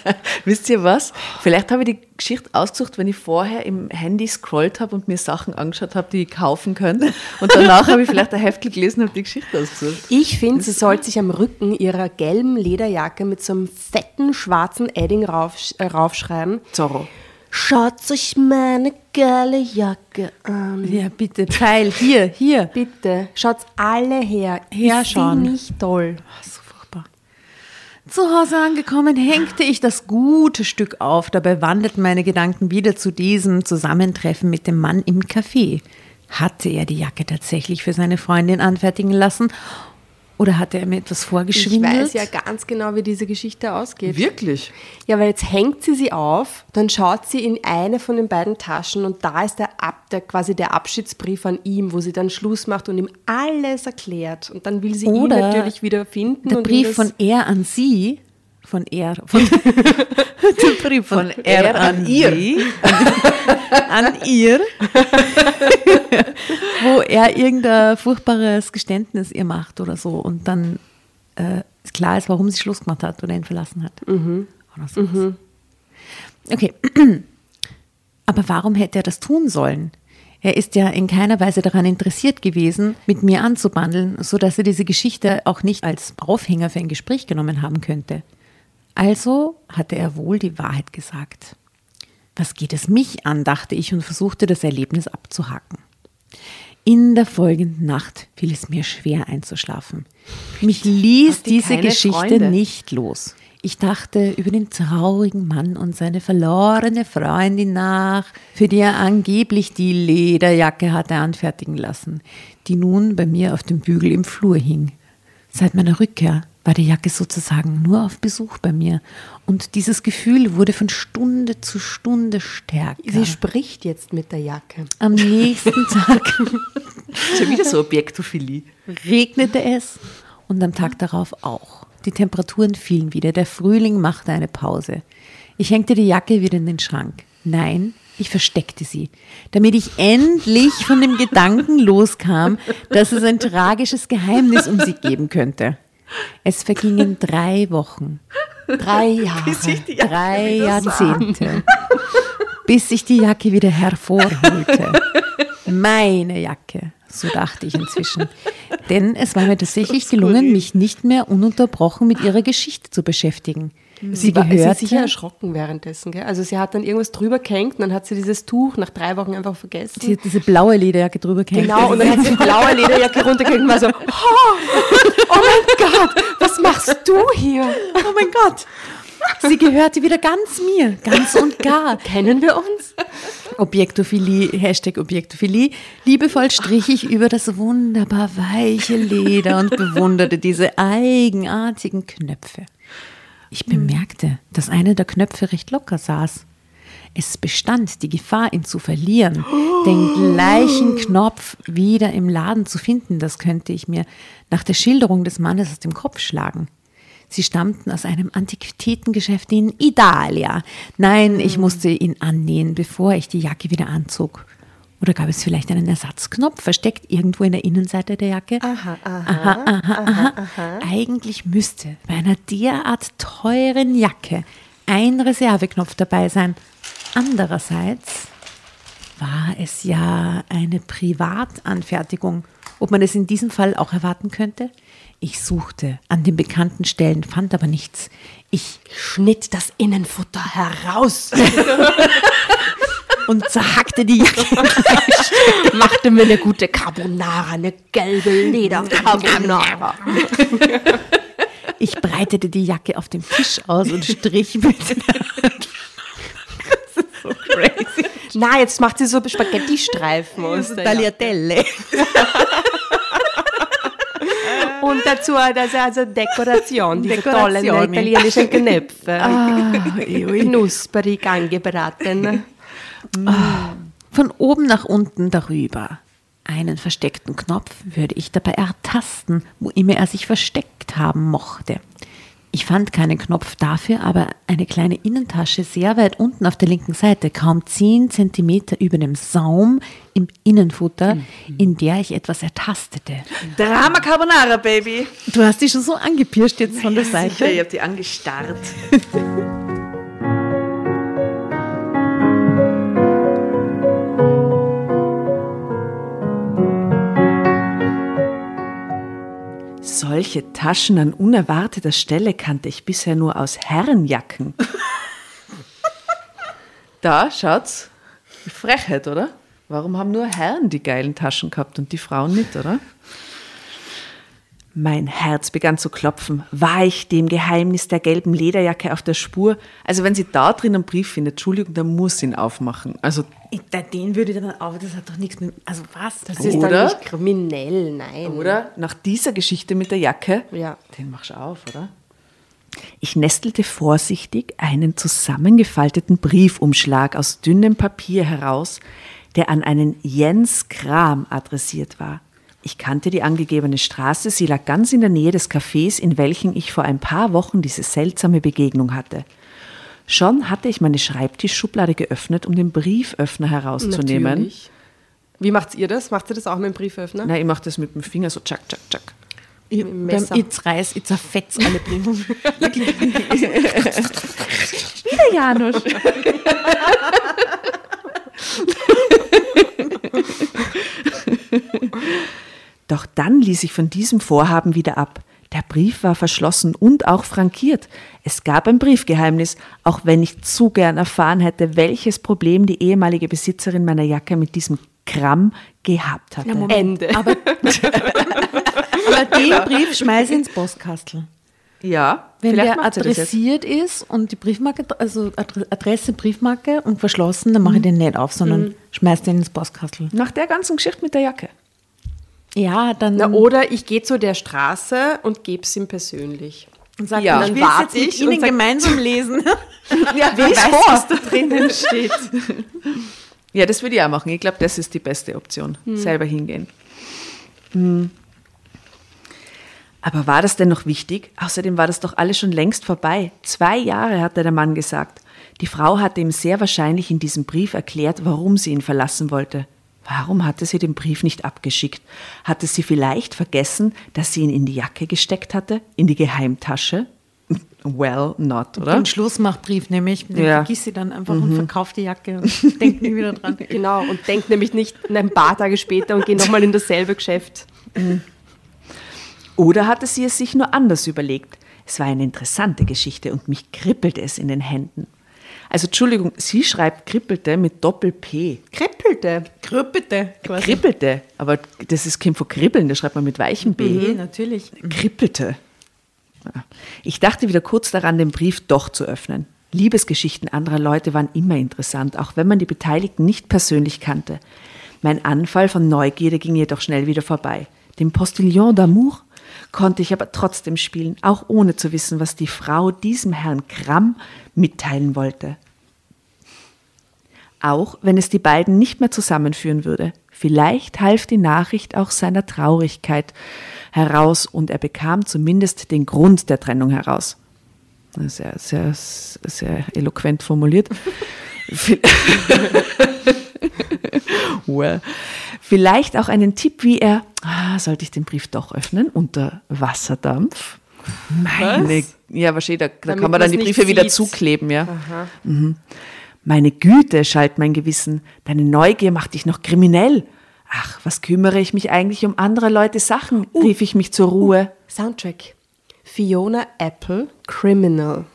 Wisst ihr was? Vielleicht habe ich die Geschichte ausgesucht, wenn ich vorher im Handy scrollt habe und mir Sachen angeschaut habe, die ich kaufen könnte. Und danach habe ich vielleicht ein Heftel gelesen und habe die Geschichte ausgesucht. Ich finde, sie sollte sich am Rücken ihrer gelben Lederjacke mit so einem fetten schwarzen Edding rauf, äh, raufschreiben. Zorro. Schaut euch meine geile Jacke an. Ja, bitte, Teil. Hier, hier. Bitte, schaut alle her. Herschauen. Ist sie nicht toll. So furchtbar. Zu Hause angekommen, hängte ich das gute Stück auf. Dabei wanderten meine Gedanken wieder zu diesem Zusammentreffen mit dem Mann im Café. Hatte er die Jacke tatsächlich für seine Freundin anfertigen lassen? Oder hatte er mir etwas Ich vorgeschwindelt? weiß ja ganz genau, wie diese Geschichte ausgeht. Wirklich? Ja, weil jetzt hängt sie sie auf, dann schaut sie in eine von den beiden Taschen und da ist der, Ab, der quasi der Abschiedsbrief an ihm, wo sie dann Schluss macht und ihm alles erklärt. Und dann will sie ihn Oder natürlich wieder finden. Der Brief das- von er an sie, von er, von, Brief von, er, an, ihr. sie, an, an ihr, wo er irgendein furchtbares Geständnis ihr macht oder so und dann äh, klar ist, warum sie Schluss gemacht hat oder ihn verlassen hat. Oder sowas. Okay, aber warum hätte er das tun sollen? Er ist ja in keiner Weise daran interessiert gewesen, mit mir anzubandeln, sodass er diese Geschichte auch nicht als Aufhänger für ein Gespräch genommen haben könnte. Also hatte er wohl die Wahrheit gesagt. Was geht es mich an, dachte ich und versuchte das Erlebnis abzuhaken. In der folgenden Nacht fiel es mir schwer einzuschlafen. Mich ließ diese Geschichte Freunde? nicht los. Ich dachte über den traurigen Mann und seine verlorene Freundin nach, für die er angeblich die Lederjacke hatte anfertigen lassen, die nun bei mir auf dem Bügel im Flur hing. Seit meiner Rückkehr war die Jacke sozusagen nur auf Besuch bei mir und dieses Gefühl wurde von Stunde zu Stunde stärker. Sie spricht jetzt mit der Jacke. Am nächsten Tag Ist ja wieder so Objektophilie. regnete es und am Tag darauf auch. Die Temperaturen fielen wieder, der Frühling machte eine Pause. Ich hängte die Jacke wieder in den Schrank. Nein, ich versteckte sie, damit ich endlich von dem Gedanken loskam, dass es ein tragisches Geheimnis um sie geben könnte. Es vergingen drei Wochen, Drei Jahre. drei Jahrzehnte, bis ich die Jacke wieder hervorholte. Meine Jacke, so dachte ich inzwischen. Denn es war mir tatsächlich gelungen, mich nicht mehr ununterbrochen mit ihrer Geschichte zu beschäftigen. Sie war, sie sicher erschrocken währenddessen. Gell? Also sie hat dann irgendwas drüber gehängt und dann hat sie dieses Tuch nach drei Wochen einfach vergessen. sie hat diese blaue Lederjacke drüber gehängt. Genau, und dann hat sie die blaue Lederjacke runtergehängt und war so, oh, oh mein Gott, was machst du hier? Oh mein Gott! Sie gehörte wieder ganz mir, ganz und gar. Kennen wir uns? Objektophilie, Hashtag Objektophilie. Liebevoll strich ich über das wunderbar weiche Leder und bewunderte diese eigenartigen Knöpfe. Ich bemerkte, dass einer der Knöpfe recht locker saß. Es bestand die Gefahr, ihn zu verlieren, den gleichen Knopf wieder im Laden zu finden. Das könnte ich mir nach der Schilderung des Mannes aus dem Kopf schlagen. Sie stammten aus einem Antiquitätengeschäft in Italia. Nein, ich musste ihn annähen, bevor ich die Jacke wieder anzog. Oder gab es vielleicht einen Ersatzknopf, versteckt irgendwo in der Innenseite der Jacke? Aha, aha, aha, aha, aha. Eigentlich müsste bei einer derart teuren Jacke ein Reserveknopf dabei sein. Andererseits war es ja eine Privatanfertigung. Ob man es in diesem Fall auch erwarten könnte? Ich suchte an den bekannten Stellen, fand aber nichts. Ich Schnitt das Innenfutter heraus. und zerhackte die Jacke. Machte mir eine gute Carbonara, eine gelbe Leder-Carbonara. Ich breitete die Jacke auf dem Tisch aus und strich mit. Na, jetzt macht sie so Spaghetti-Streifen aus der. Tagliatelle. Und dazu das also Dekoration, diese Dekorazioni. tollen italienischen Knöpfe. Ah. Knusperig angebraten. Von oben nach unten darüber. Einen versteckten Knopf würde ich dabei ertasten, wo immer er sich versteckt haben mochte. Ich fand keinen Knopf dafür, aber eine kleine Innentasche sehr weit unten auf der linken Seite, kaum 10 Zentimeter über dem Saum im Innenfutter, in der ich etwas ertastete. Drama Carbonara, Baby. Du hast dich schon so angepirscht jetzt von der Sicher, Seite. ich habe die angestarrt. Solche Taschen an unerwarteter Stelle kannte ich bisher nur aus Herrenjacken. Da, schaut's. Frechheit, oder? Warum haben nur Herren die geilen Taschen gehabt und die Frauen nicht, oder? Mein Herz begann zu klopfen. War ich dem Geheimnis der gelben Lederjacke auf der Spur? Also wenn sie da drin einen Brief findet, Entschuldigung, dann muss sie ihn aufmachen. Also Den würde ich dann auf, das hat doch nichts mit. Also was? Das Das ist Oder? dann nicht kriminell, nein. Oder? Nach dieser Geschichte mit der Jacke, Ja. den machst du auf, oder? Ich nestelte vorsichtig einen zusammengefalteten Briefumschlag aus dünnem Papier heraus, der an einen Jens Kram adressiert war. Ich kannte die angegebene Straße, sie lag ganz in der Nähe des Cafés, in welchem ich vor ein paar Wochen diese seltsame Begegnung hatte. Schon hatte ich meine Schreibtischschublade geöffnet, um den Brieföffner herauszunehmen. Natürlich. Wie macht ihr das? Macht ihr das auch mit dem Brieföffner? Na, ich mache das mit dem Finger so tschack, tschack, tschack. Ich, Mit dem Messer. ich zerreiß, ich zerfetz alle Briefe. Wieder Janusz. Doch dann ließ ich von diesem Vorhaben wieder ab. Der Brief war verschlossen und auch frankiert. Es gab ein Briefgeheimnis, auch wenn ich zu gern erfahren hätte, welches Problem die ehemalige Besitzerin meiner Jacke mit diesem Kram gehabt hatte. Ende. Aber, aber den Brief schmeiße ich ins Postkastel. ja, Wenn der adressiert ist und die Briefmarke, also Adre- Adresse, Briefmarke und verschlossen, dann mache ich den nicht auf, sondern schmeiße den ins Postkastel. Nach der ganzen Geschichte mit der Jacke. Ja, dann Na, oder ich gehe zu der Straße und gebe es ihm persönlich. und sage, Ja. ich Dann will es warte jetzt mit ich und Ihnen sag- gemeinsam lesen. Ja, Wer weiß, was da drinnen steht. Ja, das würde ich auch machen. Ich glaube, das ist die beste Option. Selber hingehen. Hm. Aber war das denn noch wichtig? Außerdem war das doch alles schon längst vorbei. Zwei Jahre hatte der Mann gesagt. Die Frau hatte ihm sehr wahrscheinlich in diesem Brief erklärt, warum sie ihn verlassen wollte. Warum hatte sie den Brief nicht abgeschickt? Hatte sie vielleicht vergessen, dass sie ihn in die Jacke gesteckt hatte? In die Geheimtasche? Well, not, oder? Den Schlussmachbrief nämlich, den Ja. vergiss sie dann einfach und verkauf die Jacke und denk nie wieder dran. Genau, und denkt nämlich nicht ein paar Tage später und geht nochmal in dasselbe Geschäft. Oder hatte sie es sich nur anders überlegt? Es war eine interessante Geschichte und mich kribbelte es in den Händen. Also Entschuldigung, sie schreibt kribbelte mit Doppel-P. Krippelte. Krüppete. Kribbelte, aber das ist kein von kribbeln, das schreibt man mit weichem B. Nee, natürlich. Kribbelte. Ja. Ich dachte wieder kurz daran, den Brief doch zu öffnen. Liebesgeschichten anderer Leute waren immer interessant, auch wenn man die Beteiligten nicht persönlich kannte. Mein Anfall von Neugierde ging jedoch schnell wieder vorbei. Den Postillon d'amour konnte ich aber trotzdem spielen, auch ohne zu wissen, was die Frau diesem Herrn Kramm mitteilen wollte. Auch wenn es die beiden nicht mehr zusammenführen würde. Vielleicht half die Nachricht auch seiner Traurigkeit heraus und er bekam zumindest den Grund der Trennung heraus. Sehr, sehr, sehr eloquent formuliert. Humor. Vielleicht auch einen Tipp, wie er, ah, sollte ich den Brief doch öffnen, unter Wasserdampf? Meine, ja, wahrscheinlich, da, da kann man dann die Briefe wieder sieht. zukleben, ja. Mhm. Meine Güte, schalt mein Gewissen, deine Neugier macht dich noch kriminell. Ach, was kümmere ich mich eigentlich um andere Leute Sachen, rief ich mich zur Ruhe. Soundtrack. Fiona Apple, Criminal.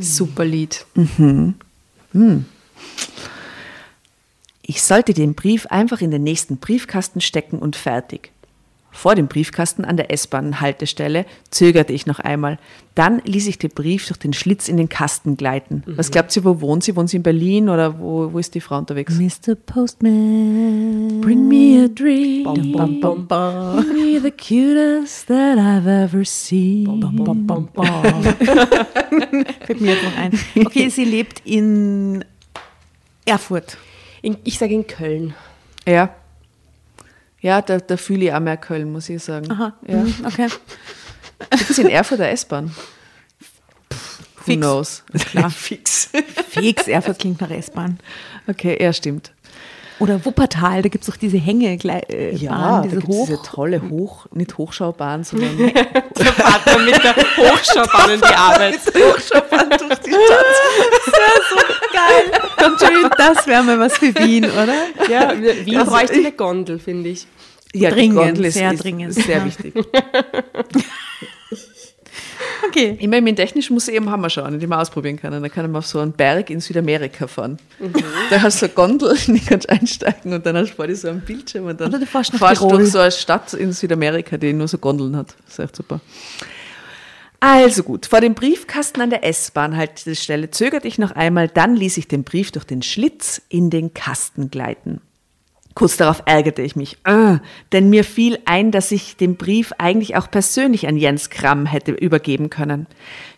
Super Lied. Ich sollte den Brief einfach in den nächsten Briefkasten stecken und fertig. Vor dem Briefkasten an der S-Bahn-Haltestelle zögerte ich noch einmal. Dann ließ ich den Brief durch den Schlitz in den Kasten gleiten. Was glaubt ihr, wo wohnt sie? Wohnt sie in Berlin oder wo, wo ist die Frau unterwegs? Mr. Postman. Bring me a dream. Bum, bum, bum, bum. Bring me the cutest that I've ever seen. Bum, bum, bum. Fällt mir jetzt noch ein. Okay, sie lebt in Erfurt. In, ich sage in Köln. Ja. Ja, da, da fühle ich auch mehr Köln, muss ich sagen. Aha. Ja. Mhm, Okay. Gibt es in Erfurt eine S-Bahn? Who Fix. knows? Klar. Fix. Fix, Erfurt klingt nach S-Bahn. Okay, ja, stimmt. Oder Wuppertal, da gibt es doch diese Hänge, äh, Bahn, diese hoch. diese tolle Hoch, nicht Hochschaubahn, sondern Der man mit der Hochschaubahn in die Arbeit. Hochschaubahn durch die Stadt. Kommt schon hin, das wäre mal was für Wien, oder? Ja, Wien Also bräuchte eine Gondel, finde ich. Ja, Dringend, Gondel ist, sehr dringend, Ist sehr ja. wichtig. Okay. Ich meine, im Technischen Museum haben wir schon, nicht immer ausprobieren können. Da können wir auf so einen Berg in Südamerika fahren. Da hast du so eine Gondel, in die kannst du einsteigen und dann hast du vor dir so einen Bildschirm und dann Oder du fährst du Tirol. durch so eine Stadt in Südamerika, die nur so Gondeln hat. Das ist echt super. Also gut, vor dem Briefkasten an der S-Bahn-Haltestelle zögerte ich noch einmal, dann ließ ich den Brief durch den Schlitz in den Kasten gleiten. Kurz darauf ärgerte ich mich, ah, denn mir fiel ein, dass ich den Brief eigentlich auch persönlich an Jens Kramm hätte übergeben können.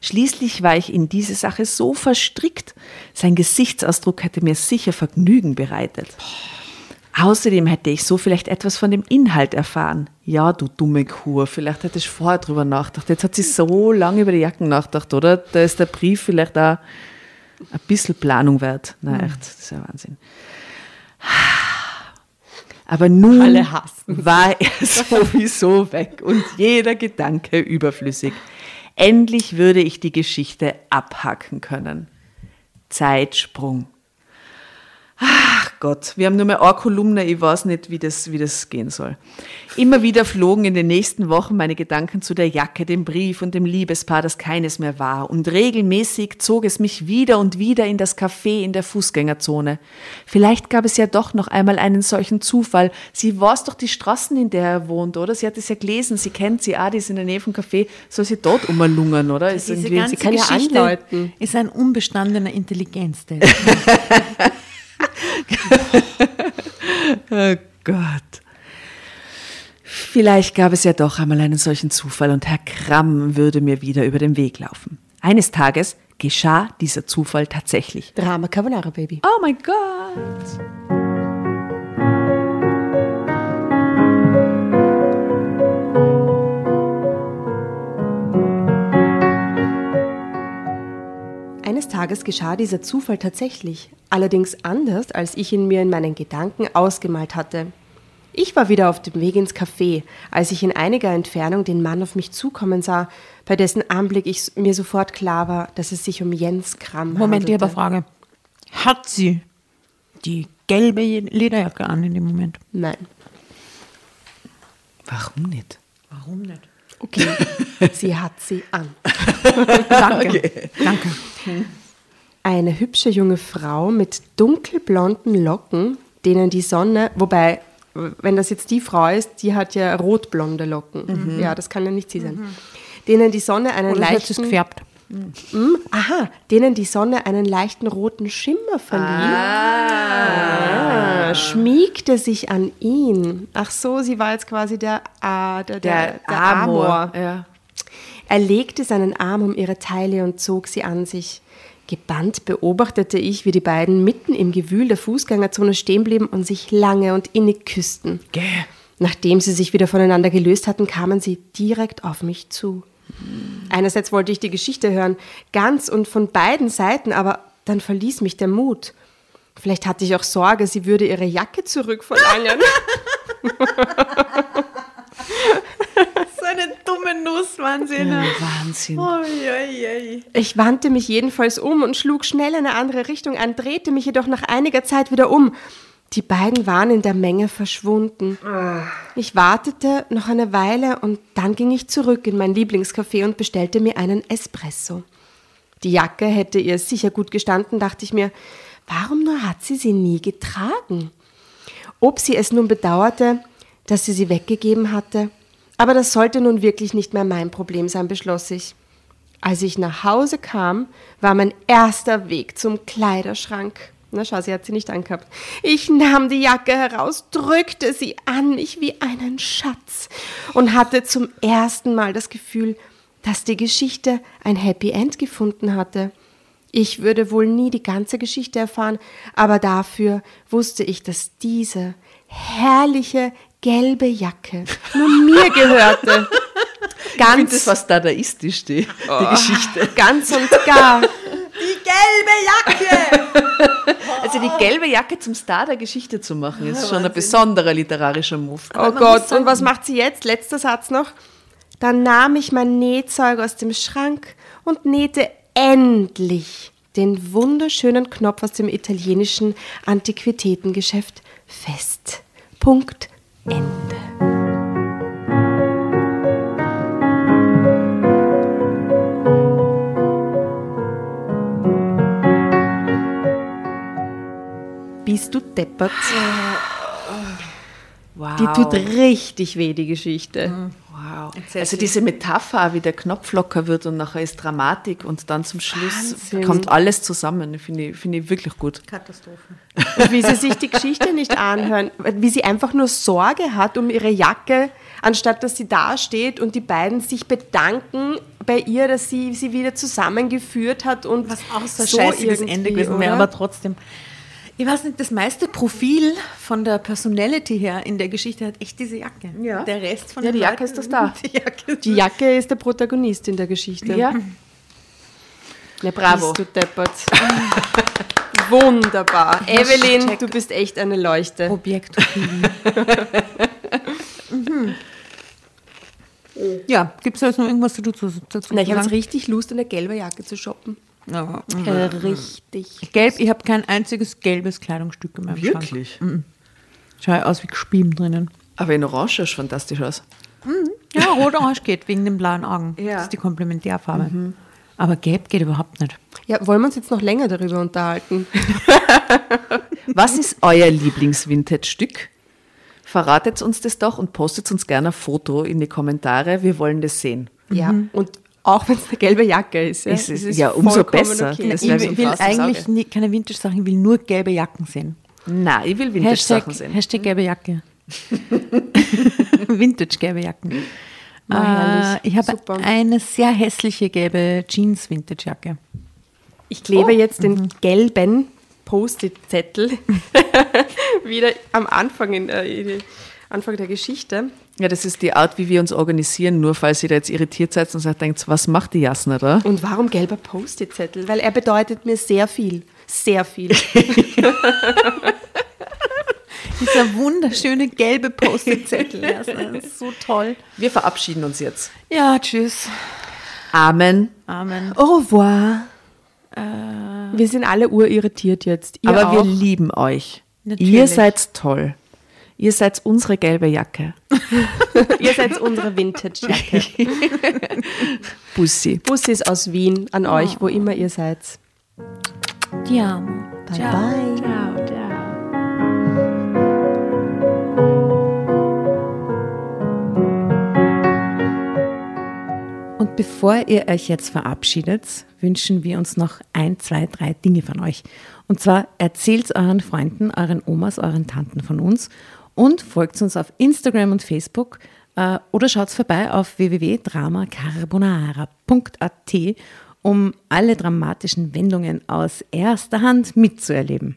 Schließlich war ich in diese Sache so verstrickt, sein Gesichtsausdruck hätte mir sicher Vergnügen bereitet. Außerdem hätte ich so vielleicht etwas von dem Inhalt erfahren. Ja, du dumme Kur, vielleicht hättest du vorher drüber nachgedacht. Jetzt hat sie so lange über die Jacken nachgedacht, oder? Da ist der Brief vielleicht auch ein bisschen Planung wert. Na echt, das ist ja Wahnsinn. Aber nun war er sowieso weg und jeder Gedanke überflüssig. Endlich würde ich die Geschichte abhacken können. Zeitsprung. Ach Gott, wir haben nur mehr eine Kolumne, ich weiß nicht, wie das, wie das gehen soll. Immer wieder flogen in den nächsten Wochen meine Gedanken zu der Jacke, dem Brief und dem Liebespaar, das keines mehr war. Und regelmäßig zog es mich wieder und wieder in das Café in der Fußgängerzone. Vielleicht gab es ja doch noch einmal einen solchen Zufall. Sie weiß doch die Straßen, in der er wohnt, oder? Sie hat es ja gelesen, sie kennt sie, ah, die ist in der Nähe vom Café. Soll sie dort umlungern, oder? Ist Diese ganze kann ja Geschichte andeuten. ist ein unbestandener Intelligenztest. Oh Gott. Vielleicht gab es ja doch einmal einen solchen Zufall und Herr Kramm würde mir wieder über den Weg laufen. Eines Tages geschah dieser Zufall tatsächlich. Drama Carbonara Baby. Oh mein Gott. Eines Tages geschah dieser Zufall tatsächlich, allerdings anders, als ich ihn mir in meinen Gedanken ausgemalt hatte. Ich war wieder auf dem Weg ins Café, als ich in einiger Entfernung den Mann auf mich zukommen sah, bei dessen Anblick ich mir sofort klar war, dass es sich um Jens Kramm Moment, ich handelte. habe eine Frage. Hat sie die gelbe Lederjacke an in dem Moment? Nein. Warum nicht? Warum nicht? Okay, sie hat sie an. Danke. Danke. Eine hübsche junge Frau mit dunkelblonden Locken, denen die Sonne, wobei, wenn das jetzt die Frau ist, die hat ja rotblonde Locken. Ja, das kann ja nicht sie sein. Denen die Sonne einen Oder leichten, gefärbt? Hm, aha, denen die Sonne einen leichten roten Schimmer verlieh. Ah, schmiegte sich an ihn. Ach so, sie war jetzt quasi der, ah, der, der, der Amor. Ja. Er legte seinen Arm um ihre Taille und zog sie an sich. Gebannt beobachtete ich, wie die beiden mitten im Gewühl der Fußgängerzone stehen blieben und sich lange und innig küssten. Gäh. Nachdem sie sich wieder voneinander gelöst hatten, kamen sie direkt auf mich zu. Einerseits wollte ich die Geschichte hören, ganz und von beiden Seiten, aber dann verließ mich der Mut. Vielleicht hatte ich auch Sorge, sie würde ihre Jacke zurückverlangen. So eine dumme Nuss, Wahnsinn. Wahnsinn. Ich wandte mich jedenfalls um und schlug schnell in eine andere Richtung an, drehte mich jedoch nach einiger Zeit wieder um. Die beiden waren in der Menge verschwunden. Ich wartete noch eine Weile und dann ging ich zurück in mein Lieblingscafé und bestellte mir einen Espresso. Die Jacke hätte ihr sicher gut gestanden, dachte ich mir. Warum nur hat sie sie nie getragen? Ob sie es nun bedauerte, dass sie sie weggegeben hatte, aber das sollte nun wirklich nicht mehr mein Problem sein, beschloss ich. Als ich nach Hause kam, war mein erster Weg zum Kleiderschrank. Na schau, sie hat sie nicht angehabt. Ich nahm die Jacke heraus, drückte sie an mich wie einen Schatz und hatte zum ersten Mal das Gefühl, dass die Geschichte ein Happy End gefunden hatte. Ich würde wohl nie die ganze Geschichte erfahren, aber dafür wusste ich, dass diese herrliche gelbe Jacke nur mir gehörte. Ich finde Ganz, das was dadaistisch, die, die Geschichte. ganz und gar. Die gelbe Jacke! Also die gelbe Jacke zum Star der Geschichte zu machen, ist schon ein besonderer literarischer Move. Oh Gott, und was macht sie jetzt? Letzter Satz noch. Dann nahm ich mein Nähzeug aus dem Schrank und nähte endlich den wunderschönen Knopf aus dem italienischen Antiquitätengeschäft fest. Punkt. Ende. Bist du deppert? Wow. Die tut richtig weh, die Geschichte. Wow. Also diese Metapher, wie der Knopf locker wird und nachher ist Dramatik und dann zum Schluss Wahnsinn. kommt alles zusammen. Finde ich, finde ich wirklich gut. Katastrophe. Und wie sie sich die Geschichte nicht anhören, wie sie einfach nur Sorge hat um ihre Jacke, anstatt dass sie da steht und die beiden sich bedanken bei ihr, dass sie sie wieder zusammengeführt hat und Was auch so so irgendwie, Ende gewesen wäre, aber trotzdem. Ich weiß nicht, das meiste Profil von der Personality her in der Geschichte hat echt diese Jacke. Ja. Der Rest von Ja, die Jacke ist das da. Die Jacke ist Die Jacke ist der Protagonist in der Geschichte. Ja. Ja, Bravo. Bist du deppert. Wunderbar. Evelyn, Check. du bist echt eine Leuchte. Objektophile. mhm. Ja, gibt es jetzt noch irgendwas dazu, dazu Na, ich zu habe sagen? richtig Lust, eine gelbe Jacke zu shoppen. Ja. Äh, richtig. Gelb, ich habe kein einziges gelbes Kleidungsstück in meinem Schrank. Wirklich? Schau aus wie gespieben drinnen. Aber in Orange schaust du fantastisch aus. Ja, rot-orange geht wegen den blauen Augen. Ja. Das ist die Komplementärfarbe. Aber gelb geht überhaupt nicht. Ja, wollen wir uns jetzt noch länger darüber unterhalten? Was ist euer Lieblings-Vintage-Stück? Verratet uns das doch und postet uns gerne ein Foto in die Kommentare. Wir wollen das sehen. Ja. Und auch wenn es eine gelbe Jacke ist. Ja, Es ist- es ja, umso besser. Okay. Ich will, will eigentlich nie, keine Vintage-Sachen, ich will nur gelbe Jacken sehen. Nein, ich will Vintage-Sachen sehen. Hashtag gelbe Jacke. Vintage gelbe Jacken. Na, Äh, herrlich. ich habe Super. eine sehr hässliche gelbe Jeans-Vintage-Jacke. Ich klebe jetzt den gelben Post-it-Zettel wieder am Anfang, in, äh, Anfang der Geschichte. Ja, das ist die Art, wie wir uns organisieren, nur falls ihr da jetzt irritiert seid und sagt, denkt, was macht die Jasna da? Und warum gelber Post-it-Zettel? Weil er bedeutet mir sehr viel. Sehr viel. Dieser wunderschöne gelbe Post-it-Zettel. Ja, das ist so toll. Wir verabschieden uns jetzt. Ja, tschüss. Amen. Amen. Au revoir. Wir sind alle urirritiert jetzt. Ihr Aber auch? wir lieben euch. Natürlich. Ihr seid toll. Ihr seid unsere gelbe Jacke. Ihr seid unsere Vintage-Jacke. Bussi. Bussis aus Wien an euch, wo immer ihr seid. Ti amo. Bye Ciao. bye. Ciao, ciao. Und bevor ihr euch jetzt verabschiedet, wünschen wir uns noch ein, zwei, drei Dinge von euch. Und zwar erzählt euren Freunden, euren Omas, euren Tanten von uns und folgt uns auf Instagram und Facebook äh, oder schaut vorbei auf www.dramacarbonara.at, um alle dramatischen Wendungen aus erster Hand mitzuerleben.